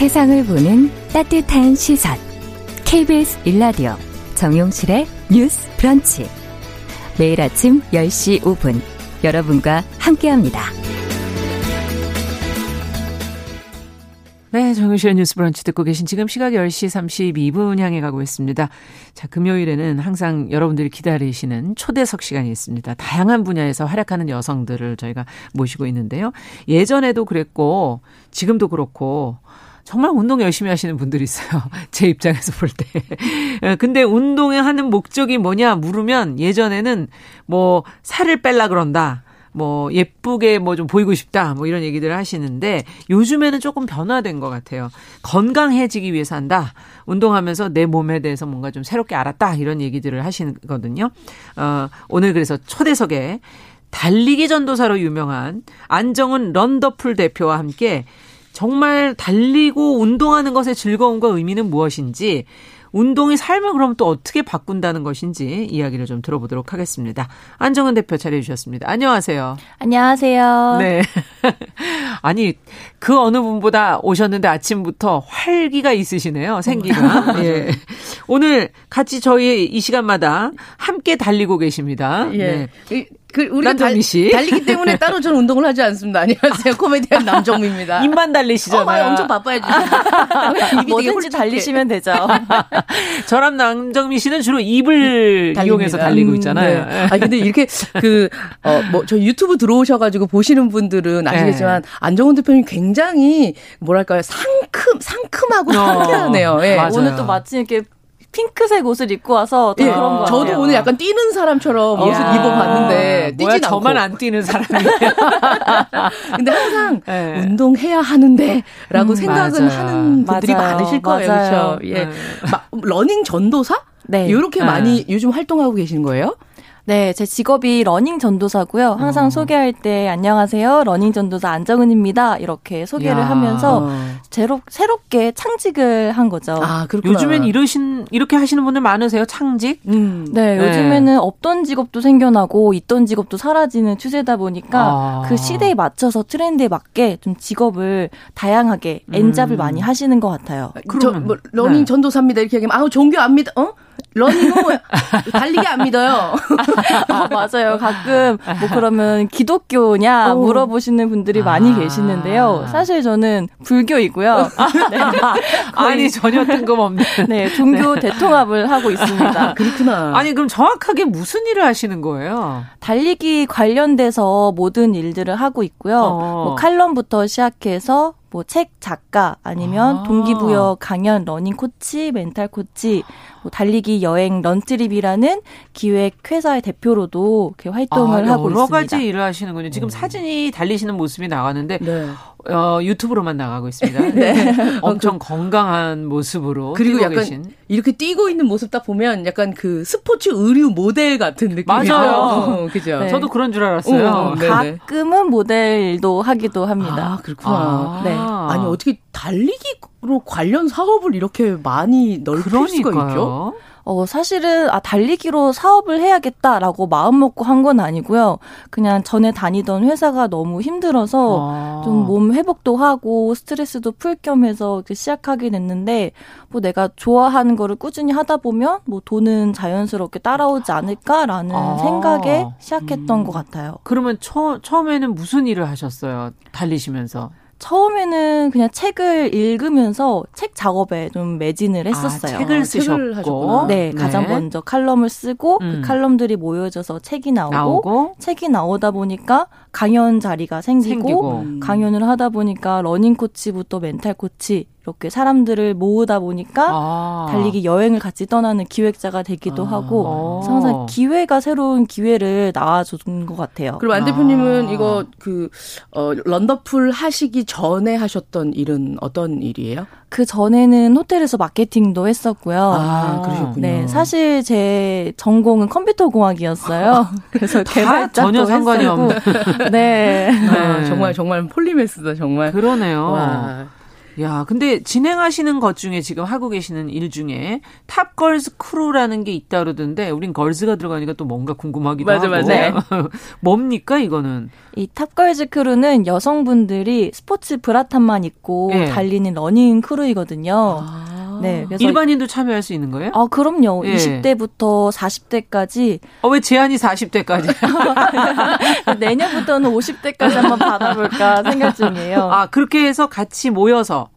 세상을 보는 따뜻한 시선. KBS 일라디오 정용실의 뉴스 브런치. 매일 아침 10시 5분 여러분과 함께합니다. 네, 정용실의 뉴스 브런치 듣고 계신 지금 시각 10시 32분 향해 가고 있습니다. 자, 금요일에는 항상 여러분들이 기다리시는 초대석 시간이 있습니다. 다양한 분야에서 활약하는 여성들을 저희가 모시고 있는데요. 예전에도 그랬고, 지금도 그렇고, 정말 운동 열심히 하시는 분들이 있어요. 제 입장에서 볼 때. 예, 근데 운동에 하는 목적이 뭐냐 물으면 예전에는 뭐 살을 뺄라 그런다. 뭐 예쁘게 뭐 좀 보이고 싶다 뭐 이런 얘기들을 하시는데 요즘에는 조금 변화된 것 같아요. 건강해지기 위해서 한다. 운동하면서 내 몸에 대해서 뭔가 좀 새롭게 알았다 이런 얘기들을 하시거든요. 어, 오늘 그래서 초대석에 달리기 전도사로 유명한 안정은 런더풀 대표와 함께 정말 달리고 운동하는 것의 즐거움과 의미는 무엇인지 운동이 삶을 그럼 또 어떻게 바꾼다는 것인지 이야기를 좀 들어보도록 하겠습니다. 안정은 대표 차례해 주셨습니다. 안녕하세요. 안녕하세요. 네. 아니, 그 어느 분보다 오셨는데 아침부터 활기가 있으시네요. 생기가. 예. 오늘 같이 저희 이 시간마다 함께 달리고 계십니다. 예. 네. 그 우리가 달, 씨. 달리기 때문에 따로 저는 운동을 하지 않습니다. 안녕하세요. 코미디언 남정미입니다. 입만 달리시잖아요. 어, 엄청 바빠야지. 뭐든지 달리시면 되죠. 저랑 남정미 씨는 주로 입을 달립니다. 이용해서 달리고 있잖아요. 음, 네. 아 근데 이렇게 그어뭐 저 유튜브 들어오셔가지고 보시는 분들은 아시겠지만 네. 안정훈 대표님 굉장히 뭐랄까요 상큼 상큼하고 어, 상쾌하네요. 예. 오늘 또 마침 이렇게 핑크색 옷을 입고 와서 더 예, 그런 거 저도. 오늘 약간 뛰는 사람처럼 옷을 입어봤는데 뛰진 않고 저만 안 뛰는 사람이에요. 근데 항상 네. 운동해야 하는데라고 음, 생각은 맞아요. 하는 분들이 맞아요. 많으실 거예요. 그렇죠? 예. 네. 러닝 전도사? 네. 이렇게 네. 많이 요즘 활동하고 계시는 거예요? 네, 제 직업이 러닝 전도사고요. 항상 어. 소개할 때 안녕하세요. 러닝 전도사 안정은입니다. 이렇게 소개를 야. 하면서 새로, 새롭게 창직을 한 거죠. 아, 그렇구나. 요즘엔 이러신 이렇게 하시는 분들 많으세요? 창직? 음. 네, 네, 요즘에는 없던 직업도 생겨나고 있던 직업도 사라지는 추세다 보니까 아. 그 시대에 맞춰서 트렌드에 맞게 좀 직업을 다양하게 N잡을 음. 많이 하시는 것 같아요. 그러면, 저, 뭐, 러닝 네. 전도사입니다. 이렇게 얘기하면 아우 종교 안 믿어. 어? 러닝은 뭐 달리기 안 믿어요. 아, 맞아요. 가끔 뭐 그러면 기독교냐 오. 물어보시는 분들이 많이 아. 계시는데요. 사실 저는 불교이고요. 네. 아니 전혀 뜬금없는. 네, 종교 네. 대통합을 하고 있습니다. 그렇구나. 아니 그럼 정확하게 무슨 일을 하시는 거예요? 달리기 관련돼서 모든 일들을 하고 있고요. 어. 뭐 칼럼부터 시작해서 뭐 책 작가 아니면 아. 동기부여 강연 러닝 코치 멘탈 코치 뭐 달리기 여행 런트립이라는 기획 회사의 대표로도 이렇게 활동을 아, 하고 여러 있습니다. 가지 일을 하시는군요. 지금 오. 사진이 달리시는 모습이 나왔는데 네. 어, 유튜브로만 나가고 있습니다. 네. 엄청 건강한 모습으로 그리고 약간 계신. 이렇게 뛰고 있는 모습 딱 보면 약간 그 스포츠 의류 모델 같은 느낌. 맞아요. 어, 그죠. 네. 저도 그런 줄 알았어요. 어, 가끔은 모델도 하기도 합니다. 아, 그렇구나. 아. 네. 아니 어떻게 달리기로 관련 사업을 이렇게 많이 넓힐 그러니까요. 수가 있죠? 어, 사실은, 아, 달리기로 사업을 해야겠다라고 마음 먹고 한 건 아니고요. 그냥 전에 다니던 회사가 너무 힘들어서 아. 좀 몸 회복도 하고 스트레스도 풀 겸 해서 시작하게 됐는데, 뭐 내가 좋아하는 거를 꾸준히 하다 보면 뭐 돈은 자연스럽게 따라오지 않을까라는 아. 생각에 시작했던 음. 것 같아요. 그러면 처, 처음에는 무슨 일을 하셨어요? 달리시면서? 처음에는 그냥 책을 읽으면서 책 작업에 좀 매진을 아, 했었어요. 아, 책을 쓰셨고. 네, 네, 가장 먼저 칼럼을 쓰고 그 음. 그 칼럼들이 모여져서 책이 나오고, 나오고, 책이 나오다 보니까 강연 자리가 생기고, 생기고. 음. 강연을 하다 보니까 러닝 코치부터 멘탈 코치 이렇게 사람들을 모으다 보니까 아. 달리기 여행을 같이 떠나는 기획자가 되기도 아. 하고 항상 기회가 새로운 기회를 낳아준 것 같아요. 그리고 안 대표님은 아. 이거 그 어, 런더풀 하시기 전에 하셨던 일은 어떤 일이에요? 그 전에는 호텔에서 마케팅도 했었고요. 아, 그러셨군요. 네, 사실 제 전공은 컴퓨터 공학이었어요. 그래서 개발자 전혀 상관이 없는. 네. 네. 정말 정말 폴리메스다 정말. 그러네요. 와. 야, 근데 진행하시는 것 중에 지금 하고 계시는 일 중에 탑걸스 크루라는 게 있다 그러던데 우린 걸스가 들어가니까 또 뭔가 궁금하기도 맞아, 하고. 맞아. 네. 뭡니까 이거는? 이 탑걸즈 크루는 여성분들이 스포츠 브라탑만 입고 네. 달리는 러닝 크루이거든요. 아. 네. 그래서 일반인도 참여할 수 있는 거예요? 아, 그럼요. 예. 20대부터 40대까지. 어, 왜 제한이 40대까지? 내년부터는 50대까지 한번 받아볼까 생각 중이에요. 아, 그렇게 해서 같이 모여서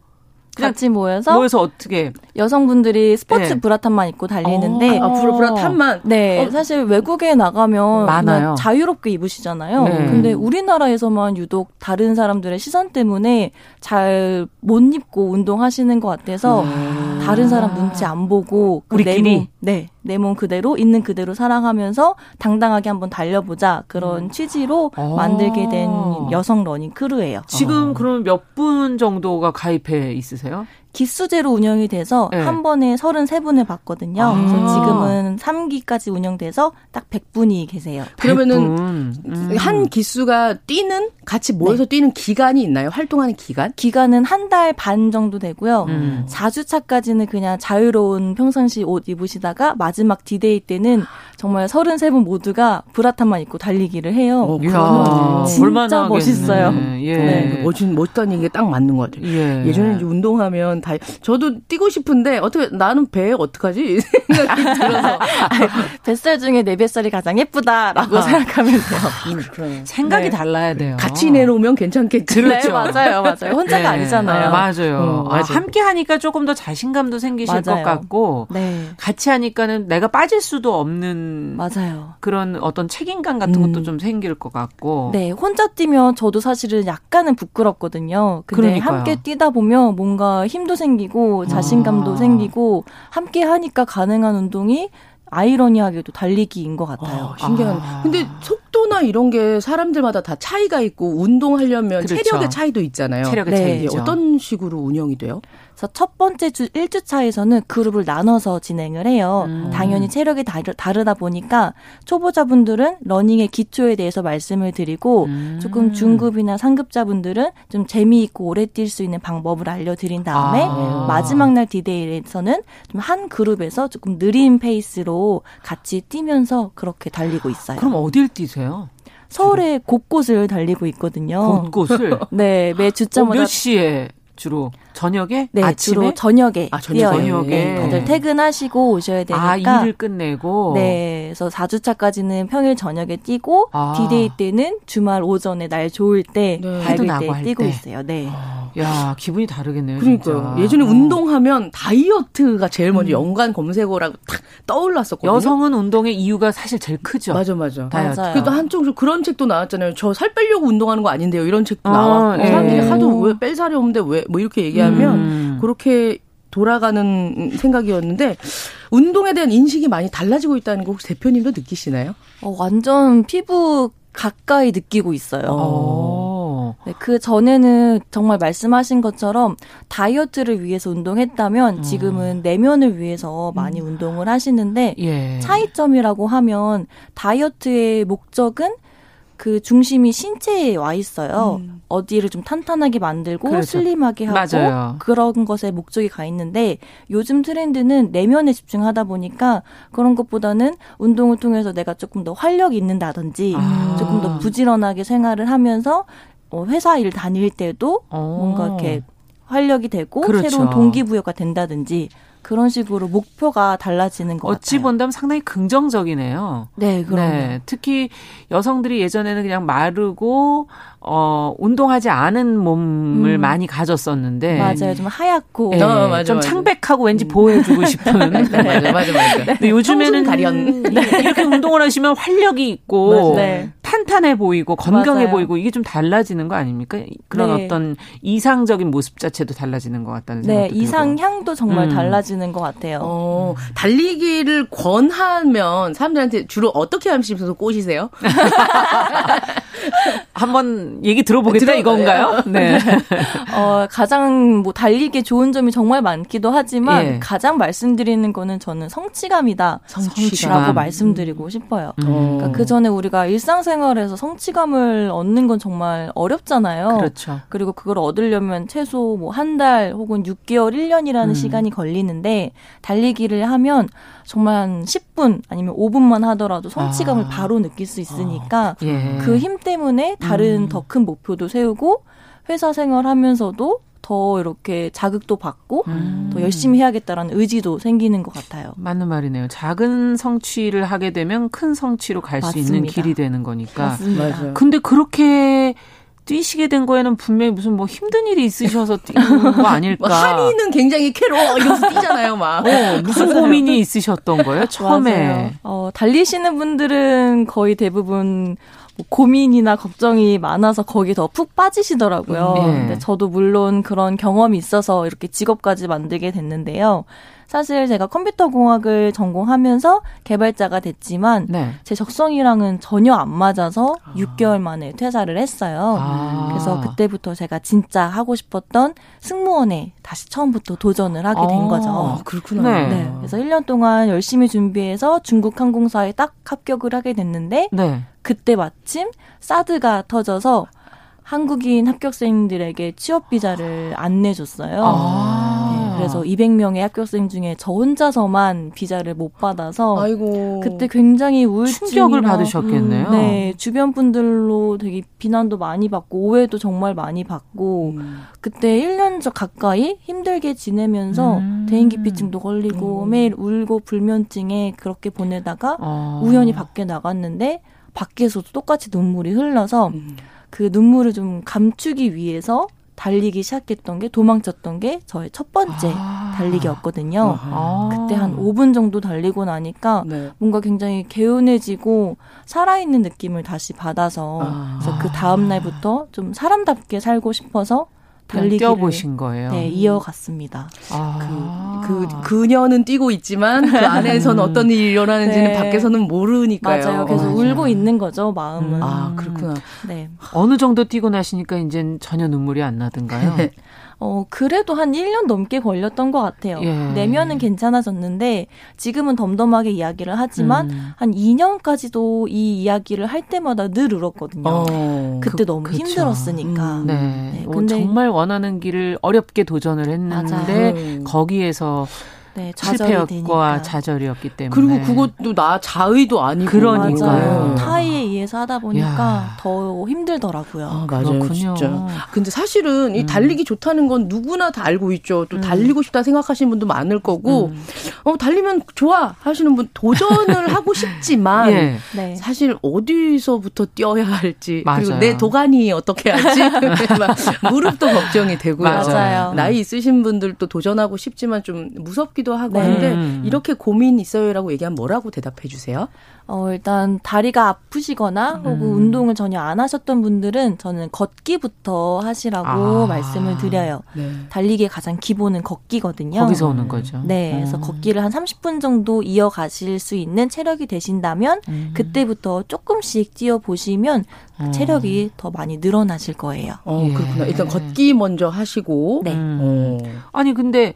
같이 모여서 모여서 어떻게 여성분들이 스포츠 네. 브라탄만 입고 달리는데 아, 아 브라탄만 네 어. 사실 외국에 나가면 많아요. 자유롭게 입으시잖아요. 네. 근데 우리나라에서만 유독 다른 사람들의 시선 때문에 잘 못 입고 운동하시는 것 같아서 네. 다른 사람 눈치 안 보고 그 우리끼리 네 내 몸 그대로 있는 그대로 사랑하면서 당당하게 한번 달려보자 그런 음. 취지로 아. 만들게 된 여성 러닝 크루예요. 지금 어. 그럼 몇 분 정도가 가입해 있으세요? 보세요? 기수제로 운영이 돼서 네. 한 번에 33분을 받거든요. 아. 그래서 지금은 3기까지 운영돼서 딱 100분이 계세요. 그러면은 음. 한 기수가 뛰는 같이 모여서 네. 뛰는 기간이 있나요? 활동하는 기간? 기간은 한 달 반 정도 되고요. 음. 4주차까지는 그냥 자유로운 평상시 옷 입으시다가 마지막 디데이 때는 정말 33분 모두가 브라탄만 입고 달리기를 해요. 어, 이야, 진짜 멋있어요. 예. 네. 멋진 멋다는 게 딱 맞는 것 같아요. 예. 예전에 이제 운동하면 다 저도 뛰고 싶은데 어떻게 나는 배 어떡하지 생각이 들어서 뱃살 중에 내 뱃살이 가장 예쁘다라고 아. 생각하면 돼요. 음, 생각이 네. 달라야 돼요. 같이 내놓으면 괜찮겠죠. 그렇죠. 네, 맞아요, 맞아요. 혼자가 네. 아니잖아요. 아, 맞아요. 어, 맞아요. 아, 함께 하니까 조금 더 자신감도 생기실 맞아요. 것 같고 네. 같이 하니까는 내가 빠질 수도 없는 맞아요. 그런 어떤 책임감 같은 것도 음. 좀 생길 것 같고. 네, 혼자 뛰면 저도 사실은 약간은 부끄럽거든요. 근데 그러니까요. 함께 뛰다 보면 뭔가 힘도 힘도 생기고 자신감도 아. 생기고 함께 하니까 가능한 운동이 아이러니하게도 달리기인 것 같아요. 아, 신기한. 아. 근데 속도나 이런 게 사람들마다 다 차이가 있고 운동하려면 그렇죠. 체력의 차이도 있잖아요. 체력의 네. 차이 어떤 식으로 운영이 돼요? 그래서 첫 번째 주 1주차에서는 그룹을 나눠서 진행을 해요. 음. 당연히 체력이 다르, 다르다 보니까 초보자분들은 러닝의 기초에 대해서 말씀을 드리고 음. 조금 중급이나 상급자분들은 좀 재미있고 오래 뛸 수 있는 방법을 알려드린 다음에 아. 마지막 날 디데이에서는 좀 한 그룹에서 조금 느린 페이스로 같이 뛰면서 그렇게 달리고 있어요. 그럼 어딜 뛰세요? 서울의 곳곳을 달리고 있거든요. 곳곳을? 네, 매 주차마다. 어, 몇 시에 주로? 저녁에? 네, 아침에? 주로 저녁에. 아, 저녁, 저녁에. 네, 다들 퇴근하시고 오셔야 되니까. 아, 일을 끝내고? 네. 그래서 4주차까지는 평일 저녁에 뛰고, 아. 디데이 때는 주말 오전에 날 좋을 때, 네. 밝을 때 뛰고 때. 있어요. 네. 아. 야, 기분이 다르겠네요. 그러니까요. 예전에 어. 운동하면 다이어트가 제일 먼저 음. 연관 검색어라고 탁 떠올랐었거든요. 여성은 운동의 이유가 사실 제일 크죠. 맞아, 맞아. 다이어트. 맞아요. 그래도 한쪽으로 그런 책도 나왔잖아요. 저 살 빼려고 운동하는 거 아닌데요. 이런 책도 아, 나왔고. 예. 사람들이 하도 왜 뺄 살이 없는데 왜 뭐 이렇게 얘기하면 음. 그렇게 돌아가는 생각이었는데 운동에 대한 인식이 많이 달라지고 있다는 거 혹시 대표님도 느끼시나요? 어, 완전 피부 가까이 느끼고 있어요. 오. 어. 네, 그 전에는 정말 말씀하신 것처럼 다이어트를 위해서 운동했다면 지금은 어. 내면을 위해서 많이 음. 운동을 하시는데 예. 차이점이라고 하면 다이어트의 목적은 그 중심이 신체에 와 있어요. 음. 어디를 좀 탄탄하게 만들고 그렇죠. 슬림하게 하고 맞아요. 그런 것에 목적이 가 있는데 요즘 트렌드는 내면에 집중하다 보니까 그런 것보다는 운동을 통해서 내가 조금 더 활력이 있는다든지 아. 조금 더 부지런하게 생활을 하면서 어, 회사 일 다닐 때도 어. 뭔가 이렇게 활력이 되고 그렇죠. 새로운 동기부여가 된다든지 그런 식으로 목표가 달라지는 것 어찌 같아요. 본다면 상당히 긍정적이네요. 네, 그럼 네, 특히 여성들이 예전에는 그냥 마르고 어 운동하지 않은 몸을 음. 많이 가졌었는데 맞아요, 좀 하얗고 네, 어, 맞아, 좀 맞아. 창백하고 왠지 음. 보여주고 싶은. 네, 맞아, 맞아, 맞아. 근데 요즘에는 가련. 이렇게 운동을 하시면 활력이 있고 네. 탄탄해 보이고 건강해 맞아요. 보이고 이게 좀 달라지는 거 아닙니까? 그런 네. 어떤 이상적인 모습 자체도 달라지는 것 같다는 네, 생각도 네, 이상향도 정말 음. 달라지는 것 같아요. 어, 달리기를 권하면 사람들한테 주로 어떻게 하시면서 꼬시세요? 한번 얘기 들어보겠다 들어, 이건가요? 네. 어, 가장 뭐 달리기 좋은 점이 정말 많기도 하지만 예. 가장 말씀드리는 거는 저는 성취감이다. 성취감. 라고 말씀드리고 싶어요. 음. 그러니까 그 전에 우리가 일상생활에서 성취감을 얻는 건 정말 어렵잖아요. 그렇죠. 그리고 그걸 얻으려면 최소 뭐 한 달 혹은 6개월, 1년이라는 음. 시간이 걸리는데 달리기를 하면 정말 한 10분 아니면 5분만 하더라도 성취감을 아. 바로 느낄 수 있으니까 아. 예. 그힘 때문에 다른 음. 더큰 목표도 세우고 회사 생활하면서도 더 이렇게 자극도 받고 음. 더 열심히 해야겠다라는 의지도 생기는 것 같아요. 맞는 말이네요. 작은 성취를 하게 되면 큰 성취로 갈 수 있는 길이 되는 거니까. 맞습니다. 맞아요. 근데 그렇게 뛰시게 된 거에는 분명히 무슨 뭐 힘든 일이 있으셔서 뛰는 거 아닐까. 뭐 한이는 굉장히 괴로워 이러면서 뛰잖아요, 막. 어, 무슨 고민이 있으셨던 거예요, 처음에? 맞아요. 어, 달리시는 분들은 거의 대부분 뭐 고민이나 걱정이 많아서 거기 더 푹 빠지시더라고요. 음, 네. 근데 저도 물론 그런 경험이 있어서 이렇게 직업까지 만들게 됐는데요. 사실 제가 컴퓨터 공학을 전공하면서 개발자가 됐지만 네. 제 적성이랑은 전혀 안 맞아서 아. 6개월 만에 퇴사를 했어요. 아. 그래서 그때부터 제가 진짜 하고 싶었던 승무원에 다시 처음부터 도전을 하게 된 아. 거죠. 아, 그렇구나. 네. 네. 그래서 1년 동안 열심히 준비해서 중국 항공사에 딱 합격을 하게 됐는데 네. 그때 마침 사드가 터져서 한국인 합격생들에게 취업 비자를 안 내줬어요. 아. 네, 그래서 200명의 합격생 중에 저 혼자서만 비자를 못 받아서 아이고. 그때 굉장히 우울증 충격을 받으셨겠네요. 네, 주변 분들로 되게 비난도 많이 받고 오해도 정말 많이 받고 음. 그때 1년 전 가까이 힘들게 지내면서 음. 대인기피증도 걸리고 음. 매일 울고 불면증에 그렇게 보내다가 아. 우연히 밖에 나갔는데 밖에서도 똑같이 눈물이 흘러서 음. 그 눈물을 좀 감추기 위해서 달리기 시작했던 게 도망쳤던 게 저의 첫 번째 아. 달리기였거든요. 아. 그때 한 5분 정도 달리고 나니까 네. 뭔가 굉장히 개운해지고 살아있는 느낌을 다시 받아서 아. 그래서 그 다음 날부터 좀 사람답게 살고 싶어서 달리기를 보신 거예요. 네, 이어갔습니다. 아. 그, 그 그녀는 뛰고 있지만 그 안에서는 음. 어떤 일이 일어나는지는 네. 밖에서는 모르니까요. 맞아요. 그래서 맞아요. 울고 있는 거죠, 마음은. 음. 아, 그렇구나. 네. 어느 정도 뛰고 나시니까 이제 전혀 눈물이 안 나던가요? 어, 그래도 한 1년 넘게 걸렸던 것 같아요. 예. 내면은 괜찮아졌는데 지금은 덤덤하게 이야기를 하지만 음. 한 2년까지도 이 이야기를 할 때마다 늘 울었거든요. 어, 그때 그, 너무 그쵸. 힘들었으니까. 음. 네. 네. 근데 정말 원하는 길을 어렵게 도전을 했는데 맞아요. 거기에서 네, 실패였과 좌절이었기 때문에 그리고 그것도 나 자의도 아니고 그러니까요. 타의 에 의해서 하다 보니까 야. 더 힘들더라고요. 아, 맞아요, 그렇군요. 진짜. 근데 사실은 이 음. 달리기 좋다는 건 누구나 다 알고 있죠. 또 음. 달리고 싶다 생각하시는 분도 많을 거고, 음. 어 달리면 좋아 하시는 분 도전을 하고 싶지만 예. 네. 사실 어디서부터 뛰어야 할지 맞아요. 그리고 내 도가니 어떻게 할지 무릎도 걱정이 되고요. 맞아요. 나이 있으신 분들도 도전하고 싶지만 좀 무섭기 싶기도 하고 네. 한데 이렇게 고민 있어요라고 얘기하면 뭐라고 대답해 주세요? 어, 일단 다리가 아프시거나 혹은 음. 운동을 전혀 안 하셨던 분들은 저는 걷기부터 하시라고 아. 말씀을 드려요. 네. 달리기의 가장 기본은 걷기거든요. 거기서 오는 거죠. 네. 그래서 음. 걷기를 한 30분 정도 이어가실 수 있는 체력이 되신다면 음. 그때부터 조금씩 뛰어 보시면 그 체력이 더 많이 늘어나실 거예요. 어, 그렇구나. 일단 걷기 먼저 하시고. 네. 어. 아니 근데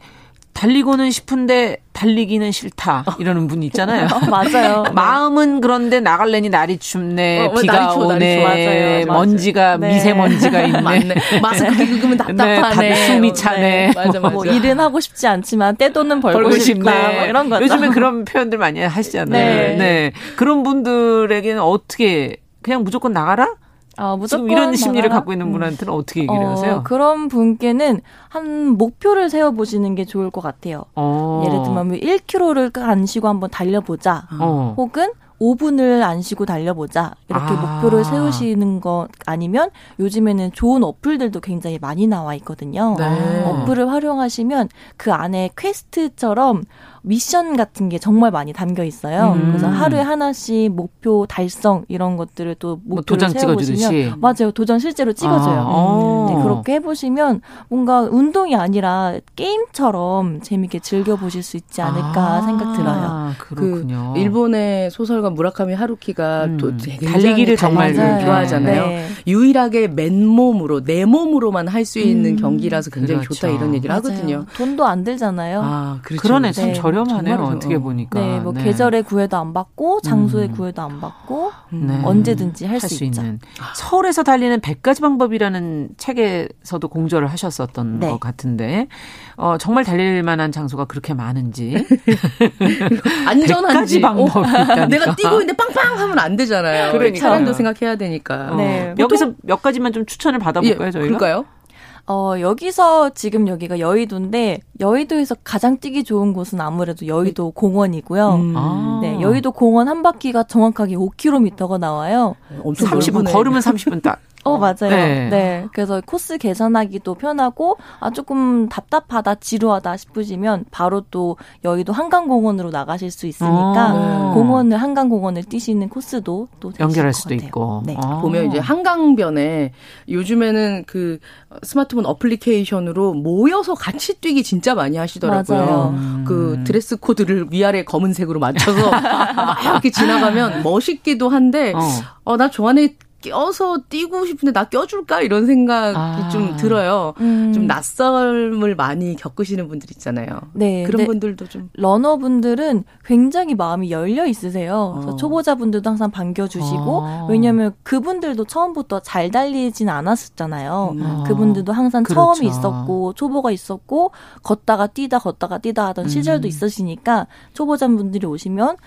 달리고는 싶은데 달리기는 싫다 이러는 분 있잖아요. 맞아요. 마음은 그런데 나갈래니 날이 춥네, 어, 비가 날이 추워, 오네, 날이 맞아요. 먼지가 네. 미세먼지가 있네. 맞네. 마스크 끼면 답답하네. 네, 숨이 차네. 네. 맞아, 맞아. 뭐 일은 하고 싶지 않지만 떼돈은 벌고, 벌고 싶다. 뭐 이런 거. 요즘에 그런 표현들 많이 하시잖아요. 네. 네. 그런 분들에게는 어떻게 그냥 무조건 나가라? 어, 무조건 이런 심리를 나가라? 갖고 있는 분한테는 어떻게 얘기를 어, 하세요? 그런 분께는 한 목표를 세워 보시는 게 좋을 것 같아요. 어. 예를 들면 1km를 뭐안 쉬고 한번 달려보자. 어. 혹은 5분을 안 쉬고 달려보자. 이렇게 아. 목표를 세우시는 것 아니면 요즘에는 좋은 어플들도 굉장히 많이 나와 있거든요. 네. 어플을 활용하시면 그 안에 퀘스트처럼 미션 같은 게 정말 많이 담겨 있어요. 음. 그래서 하루에 하나씩 목표 달성 이런 것들을 또뭐 목표를 뭐 세워보시면 맞아요. 도전 실제로 찍어줘요. 아. 네, 그렇게 해보시면 뭔가 운동이 아니라 게임처럼 재밌게 즐겨 보실 수 있지 않을까 아. 생각 들어요. 그렇군요. 그 일본의 소설가 무라카미 하루키가 음. 또 달리기를 정말 맞아요. 좋아하잖아요. 네. 유일하게 맨몸으로 내 몸으로만 할 수 있는 음. 경기라서 굉장히 그렇죠. 좋다 이런 얘기를 맞아요. 하거든요. 돈도 안 들잖아요. 아, 그렇죠. 그러네. 참 네. 저렴하네요. 어떻게 보니까. 네, 뭐 네. 계절에 구애도 안 받고 장소에 음. 구애도 안 받고 네. 언제든지 할 수 있는. 서울에서 달리는 100가지 방법이라는 책에서도 공저를 하셨었던 네. 것 같은데 어, 정말 달릴 만한 장소가 그렇게 많은지 안전한지 방법 어, 내가 뛰고 있는데 빵빵 하면 안 되잖아요. 그러니까 차량도 생각해야 되니까. 네. 여기서 몇 가지만 좀 추천을 받아볼까요, 예, 저희가? 그럴까요? 어, 여기서 지금 여기가 여의도인데 여의도에서 가장 뛰기 좋은 곳은 아무래도 여의도 네. 공원이고요. 음. 아. 네, 여의도 공원 한 바퀴가 정확하게 5km가 나와요. 엄청 30분 걸으면 30분 딱. 어, 맞아요. 네. 네. 그래서 코스 계산하기도 편하고, 아, 조금 답답하다, 지루하다 싶으시면, 바로 또 여의도 한강공원으로 나가실 수 있으니까, 아, 공원을, 한강공원을 뛰시는 코스도 또 연결할 수도 같아요. 있고. 네. 아. 보면 이제 한강변에 요즘에는 그 스마트폰 어플리케이션으로 모여서 같이 뛰기 진짜 많이 하시더라고요. 음. 그 드레스 코드를 위아래 검은색으로 맞춰서 막 이렇게 지나가면 멋있기도 한데, 어, 어 나 좋아하는 껴서 뛰고 싶은데 나 껴줄까 이런 생각이 아. 좀 들어요. 음. 좀 낯설음을 많이 겪으시는 분들 있잖아요. 네, 그런 분들도 좀 러너 분들은 굉장히 마음이 열려 있으세요. 어. 초보자 분들도 항상 반겨주시고 어. 왜냐하면 그분들도 처음부터 잘 달리진 않았었잖아요. 음. 그분들도 항상 그렇죠. 처음이 있었고 초보가 있었고 걷다가 뛰다 걷다가 뛰다 하던 음. 시절도 있으시니까 초보자 분들이 오시면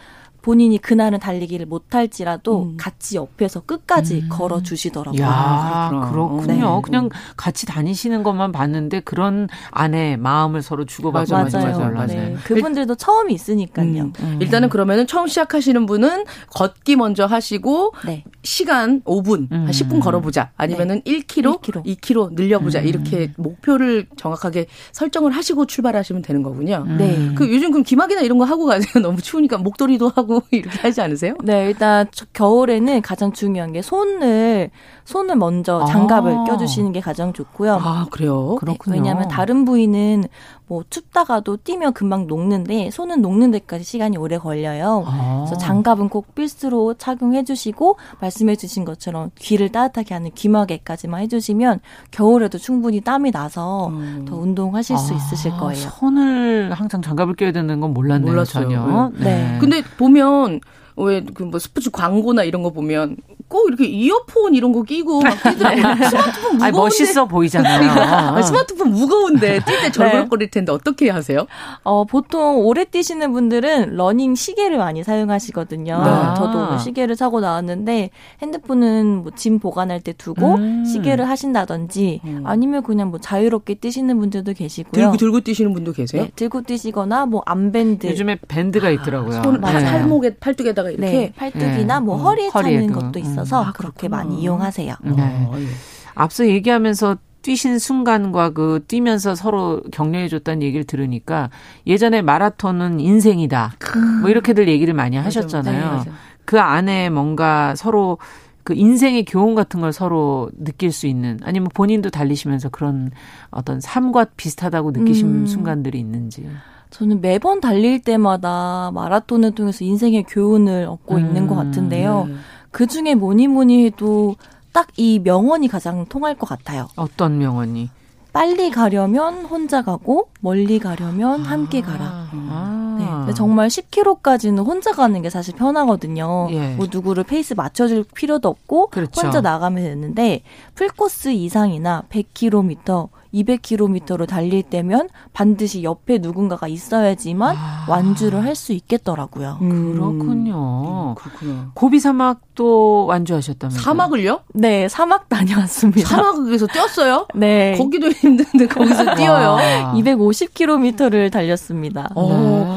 본인이 그날은 달리기를 못할지라도 음. 같이 옆에서 끝까지 음. 걸어 주시더라고요. 야, 그렇군요. 네. 그냥 같이 다니시는 것만 봤는데 그런 안에 마음을 서로 주고받고 맞아요. 맞아요. 맞아요. 네. 그분들도 처음이 있으니까요. 음. 음. 일단은 그러면은 처음 시작하시는 분은 걷기 먼저 하시고 네. 시간 5분, 한 10분 음. 걸어보자. 아니면은 네. 1km, 1km, 2km 늘려보자. 음. 이렇게 목표를 정확하게 설정을 하시고 출발하시면 되는 거군요. 네. 그 요즘 그럼 기막이나 이런 거 하고 가세요. 너무 추우니까 목도리도 하고 하고 이렇게 하지 않으세요? 네, 일단 겨울에는 가장 중요한 게 손을 손을 먼저 장갑을 아. 껴주시는 게 가장 좋고요. 아 그래요? 그렇군요. 네, 왜냐하면 다른 부위는 뭐 춥다가도 뛰면 금방 녹는데 손은 녹는 데까지 시간이 오래 걸려요. 아. 그래서 장갑은 꼭 필수로 착용해 주시고 말씀해 주신 것처럼 귀를 따뜻하게 하는 귀마개까지만 해 주시면 겨울에도 충분히 땀이 나서 음. 더 운동하실 수 아. 있으실 거예요. 손을 항상 장갑을 껴야 되는 건 몰랐네요. 몰랐어요. 전혀. 네. 네. 근데 보면 왜 그 뭐 스포츠 광고나 이런 거 보면 꼭 이렇게 이어폰 이런 거 끼고 막 뛰더라고요. 스마트폰 무거운데. 아니, 멋있어 보이잖아요. 스마트폰 무거운데 뛸 때 절거릴 텐데 어떻게 하세요? 어, 보통 오래 뛰시는 분들은 러닝 시계를 많이 사용하시거든요. 네. 저도 시계를 사고 나왔는데 핸드폰은 뭐 짐 보관할 때 두고 음. 시계를 하신다든지 음. 아니면 그냥 뭐 자유롭게 뛰시는 분들도 계시고요. 들고 들고 뛰시는 분도 계세요? 네, 들고 뛰시거나 뭐 암밴드. 요즘에 밴드가 있더라고요. 손, 네. 팔목에 팔뚝에다 가 이렇게 네, 팔뚝이나 뭐 음. 허리에 차는 것도 있어요. 있어서 아, 그렇게 많이 이용하세요. 네. 어, 예. 앞서 얘기하면서 뛰신 순간과 그 뛰면서 서로 격려해 줬다는 얘기를 들으니까 예전에 마라톤은 인생이다. 뭐 이렇게들 얘기를 많이 하셨잖아요. 네, 그 안에 뭔가 서로 그 인생의 교훈 같은 걸 서로 느낄 수 있는 아니면 본인도 달리시면서 그런 어떤 삶과 비슷하다고 느끼신 음. 순간들이 있는지. 저는 매번 달릴 때마다 마라톤을 통해서 인생의 교훈을 얻고 음. 있는 것 같은데요. 네. 그 중에 뭐니 뭐니 해도 딱 이 명언이 가장 통할 것 같아요. 어떤 명언이? 빨리 가려면 혼자 가고 멀리 가려면 함께 가라. 아. 네. 정말 10km까지는 혼자 가는 게 사실 편하거든요. 예. 뭐 누구를 페이스 맞춰줄 필요도 없고 그렇죠. 혼자 나가면 되는데 풀코스 이상이나 100km 200km로 달릴 때면 반드시 옆에 누군가가 있어야지만 아. 완주를 할 수 있겠더라고요. 음. 그렇군요. 음, 그렇군요. 고비 사막도 완주하셨다면서요? 사막을요? 네, 사막 다녀왔습니다. 사막에서 뛰었어요? 네. 거기도 힘든데 거기서 뛰어요. 250km를 달렸습니다. 어,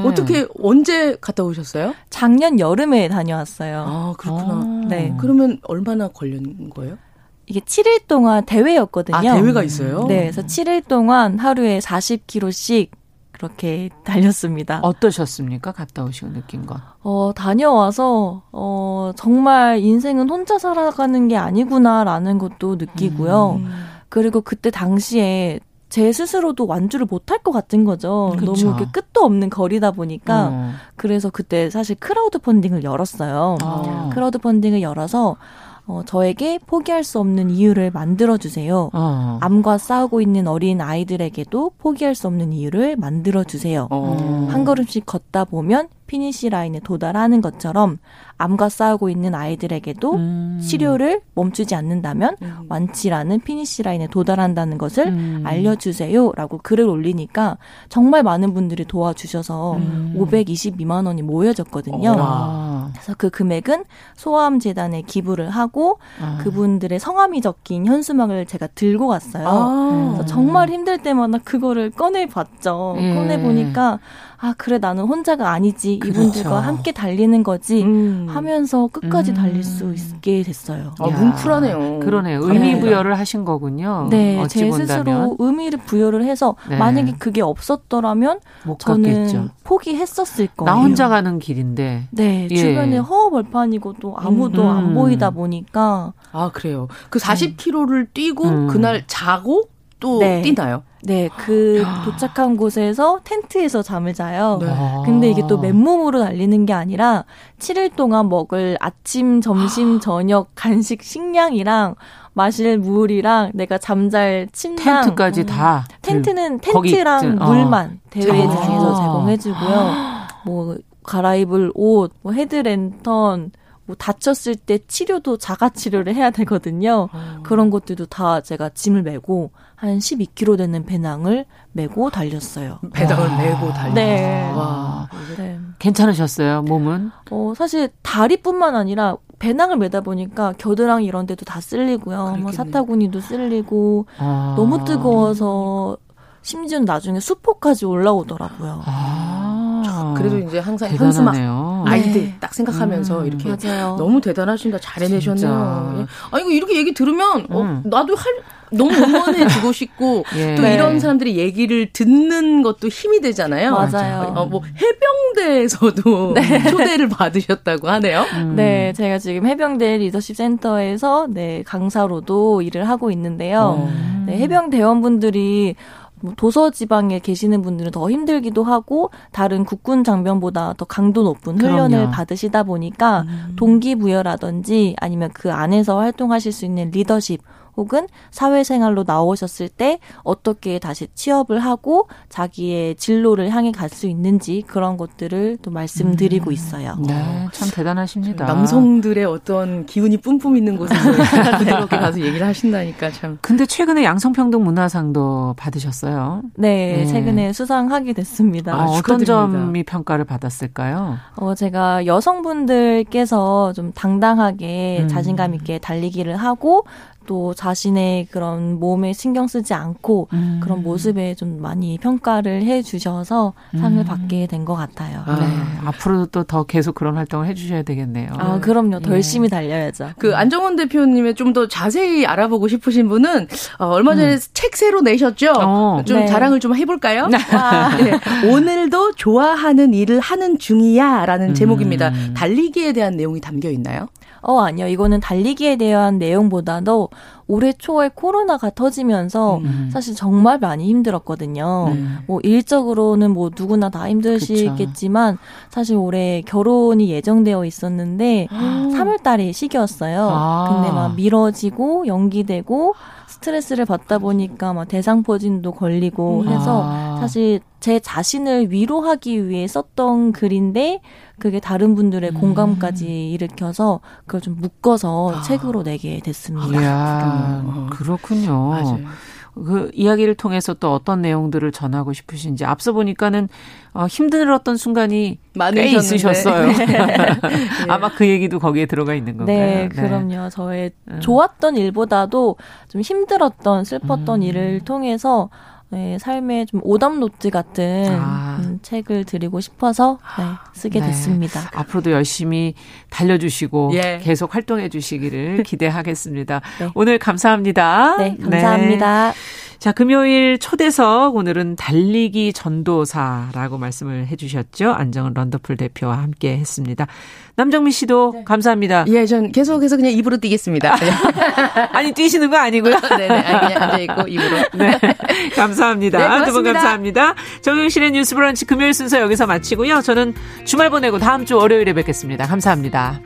네. 어떻게 언제 갔다 오셨어요? 작년 여름에 다녀왔어요. 아, 그렇구나. 아. 네. 그러면 얼마나 걸린 거예요? 이게 7일 동안 대회였거든요. 아, 대회가 있어요? 네, 그래서 7일 동안 하루에 40km씩 그렇게 달렸습니다. 어떠셨습니까? 갔다 오시고 느낀 건? 어, 다녀와서, 어, 정말 인생은 혼자 살아가는 게 아니구나라는 것도 느끼고요. 음. 그리고 그때 당시에 제 스스로도 완주를 못할 것 같은 거죠. 그쵸. 너무 이렇게 끝도 없는 거리다 보니까. 어. 그래서 그때 사실 크라우드 펀딩을 열었어요. 아. 크라우드 펀딩을 열어서 어, 저에게 포기할 수 없는 이유를 만들어 주세요. 어. 암과 싸우고 있는 어린 아이들에게도 포기할 수 없는 이유를 만들어 주세요. 어. 한 걸음씩 걷다 보면 피니시 라인에 도달하는 것처럼 암과 싸우고 있는 아이들에게도 음. 치료를 멈추지 않는다면 음. 완치라는 피니시 라인에 도달한다는 것을 음. 알려주세요라고 글을 올리니까 정말 많은 분들이 도와주셔서 음. 522만 원이 모여졌거든요. 오. 그래서 그 금액은 소아암 재단에 기부를 하고 아. 그분들의 성함이 적힌 현수막을 제가 들고 갔어요. 아. 그래서 정말 힘들 때마다 그거를 꺼내 봤죠. 예. 꺼내 보니까 아 그래 나는 혼자가 아니지 그렇죠. 이분들과 함께 달리는 거지 음. 하면서 끝까지 음. 달릴 수 있게 됐어요. 아, 뭉클하네요. 그러네요. 의미 부여를 하신 거군요. 네, 제 본다면. 스스로 의미를 부여를 해서 네. 만약에 그게 없었더라면 저는 갔겠죠. 포기했었을 거예요. 나 혼자 가는 길인데. 네, 예. 주변에 허허벌판이고 또 아무도 음. 안 보이다 보니까. 아 그래요. 그 40km를 뛰고 음. 그날 자고 또 네. 뛰나요? 네, 그 도착한 곳에서 텐트에서 잠을 자요. 네. 근데 이게 또 맨몸으로 달리는 게 아니라 7일 동안 먹을 아침, 점심, 저녁 간식 식량이랑 마실 물이랑 내가 잠잘 침낭 텐트까지 음. 다 텐트는 텐트랑 어. 물만 대회장에서 아. 제공해 주고요. 뭐 갈아입을 옷, 뭐 헤드랜턴, 뭐 다쳤을 때 치료도 자가 치료를 해야 되거든요. 어. 그런 것들도 다 제가 짐을 메고 한 12kg 되는 배낭을 메고 달렸어요. 배낭을 와. 메고 달렸어요. 네. 와. 네. 괜찮으셨어요, 몸은? 어, 사실 다리뿐만 아니라 배낭을 메다 보니까 겨드랑이 이런 데도 다 쓸리고요. 뭐 사타구니도 쓸리고 아. 너무 뜨거워서 심지어는 나중에 수포까지 올라오더라고요. 아. 그래도 이제 항상 현수막 아이들 네. 딱 생각하면서 음, 이렇게 맞아요. 너무 대단하십니다. 잘 해내셨네요. 예. 아 이거 이렇게 얘기 들으면 어, 음. 나도 할 너무 응원해 주고 싶고 예. 또 네. 이런 사람들이 얘기를 듣는 것도 힘이 되잖아요. 맞아요. 어, 뭐 해병대에서도 네. 초대를 받으셨다고 하네요. 음. 네, 제가 지금 해병대 리더십 센터에서 네 강사로도 일을 하고 있는데요. 어. 네, 해병 대원분들이 뭐 도서 지방에 계시는 분들은 더 힘들기도 하고 다른 국군 장병보다 더 강도 높은 훈련을 그럼요. 받으시다 보니까 음. 동기부여라든지 아니면 그 안에서 활동하실 수 있는 리더십 혹은 사회생활로 나오셨을 때 어떻게 다시 취업을 하고 자기의 진로를 향해 갈 수 있는지 그런 것들을 또 말씀드리고 음. 있어요. 네, 참 대단하십니다. 남성들의 어떤 기운이 뿜뿜 있는 곳에서 부드럽게 가서 얘기를 하신다니까 참. 근데 최근에 양성평등 문화상도 받으셨어요. 네, 네. 최근에 수상하게 됐습니다. 아, 어떤 점이 평가를 받았을까요? 어, 제가 여성분들께서 좀 당당하게 음. 자신감 있게 달리기를 하고 또 자신의 그런 몸에 신경 쓰지 않고 음. 그런 모습에 좀 많이 평가를 해 주셔서 상을 음. 받게 된 것 같아요. 아, 네. 앞으로도 또 더 계속 그런 활동을 해 주셔야 되겠네요. 아, 그럼요. 더 예. 열심히 달려야죠. 그 안정원 대표님의 좀 더 자세히 알아보고 싶으신 분은 어, 얼마 전에 음. 책 새로 내셨죠? 어. 좀 네. 자랑을 좀 해볼까요? 네. 오늘도 좋아하는 일을 하는 중이야 라는 음. 제목입니다. 달리기에 대한 내용이 담겨 있나요? 어, 아니요. 이거는 달리기에 대한 내용보다도 올해 초에 코로나가 터지면서 음. 사실 정말 많이 힘들었거든요. 네. 뭐 일적으로는 뭐 누구나 다 힘드시겠지만 그쵸. 사실 올해 결혼이 예정되어 있었는데 3월 달에 시기였어요. 아. 근데 막 미뤄지고 연기되고 스트레스를 받다 보니까 막 대상포진도 걸리고 음. 해서 아. 사실 제 자신을 위로하기 위해 썼던 글인데 그게 다른 분들의 음. 공감까지 일으켜서 그걸 좀 묶어서 아. 책으로 내게 됐습니다. 이야, 그렇군요. 맞아요. 그 이야기를 통해서 또 어떤 내용들을 전하고 싶으신지 앞서 보니까는 어, 힘들었던 순간이 꽤 있으셨어요. 네. 아마 그 얘기도 거기에 들어가 있는 건가요? 네, 네. 그럼요. 저의 음. 좋았던 일보다도 좀 힘들었던 슬펐던 음. 일을 통해서 네, 삶의 좀 오답 노트 같은 아. 음, 책을 드리고 싶어서 네, 쓰게 네. 됐습니다. 앞으로도 열심히 달려주시고 예. 계속 활동해 주시기를 기대하겠습니다. 네. 오늘 감사합니다. 네, 감사합니다. 네. 자, 금요일 초대석 오늘은 달리기 전도사라고 말씀을 해주셨죠. 안정은 런더풀 대표와 함께 했습니다. 남정민 씨도 네. 감사합니다. 예, 전 계속해서 그냥 입으로 뛰겠습니다. 아니, 뛰시는 거 아니고요? 네네, 아니, 그냥 앉아있고 입으로. 네. 감사합니다. 네, 두분 감사합니다. 정영실의 뉴스 브런치 금요일 순서 여기서 마치고요. 저는 주말 보내고 다음 주 월요일에 뵙겠습니다. 감사합니다.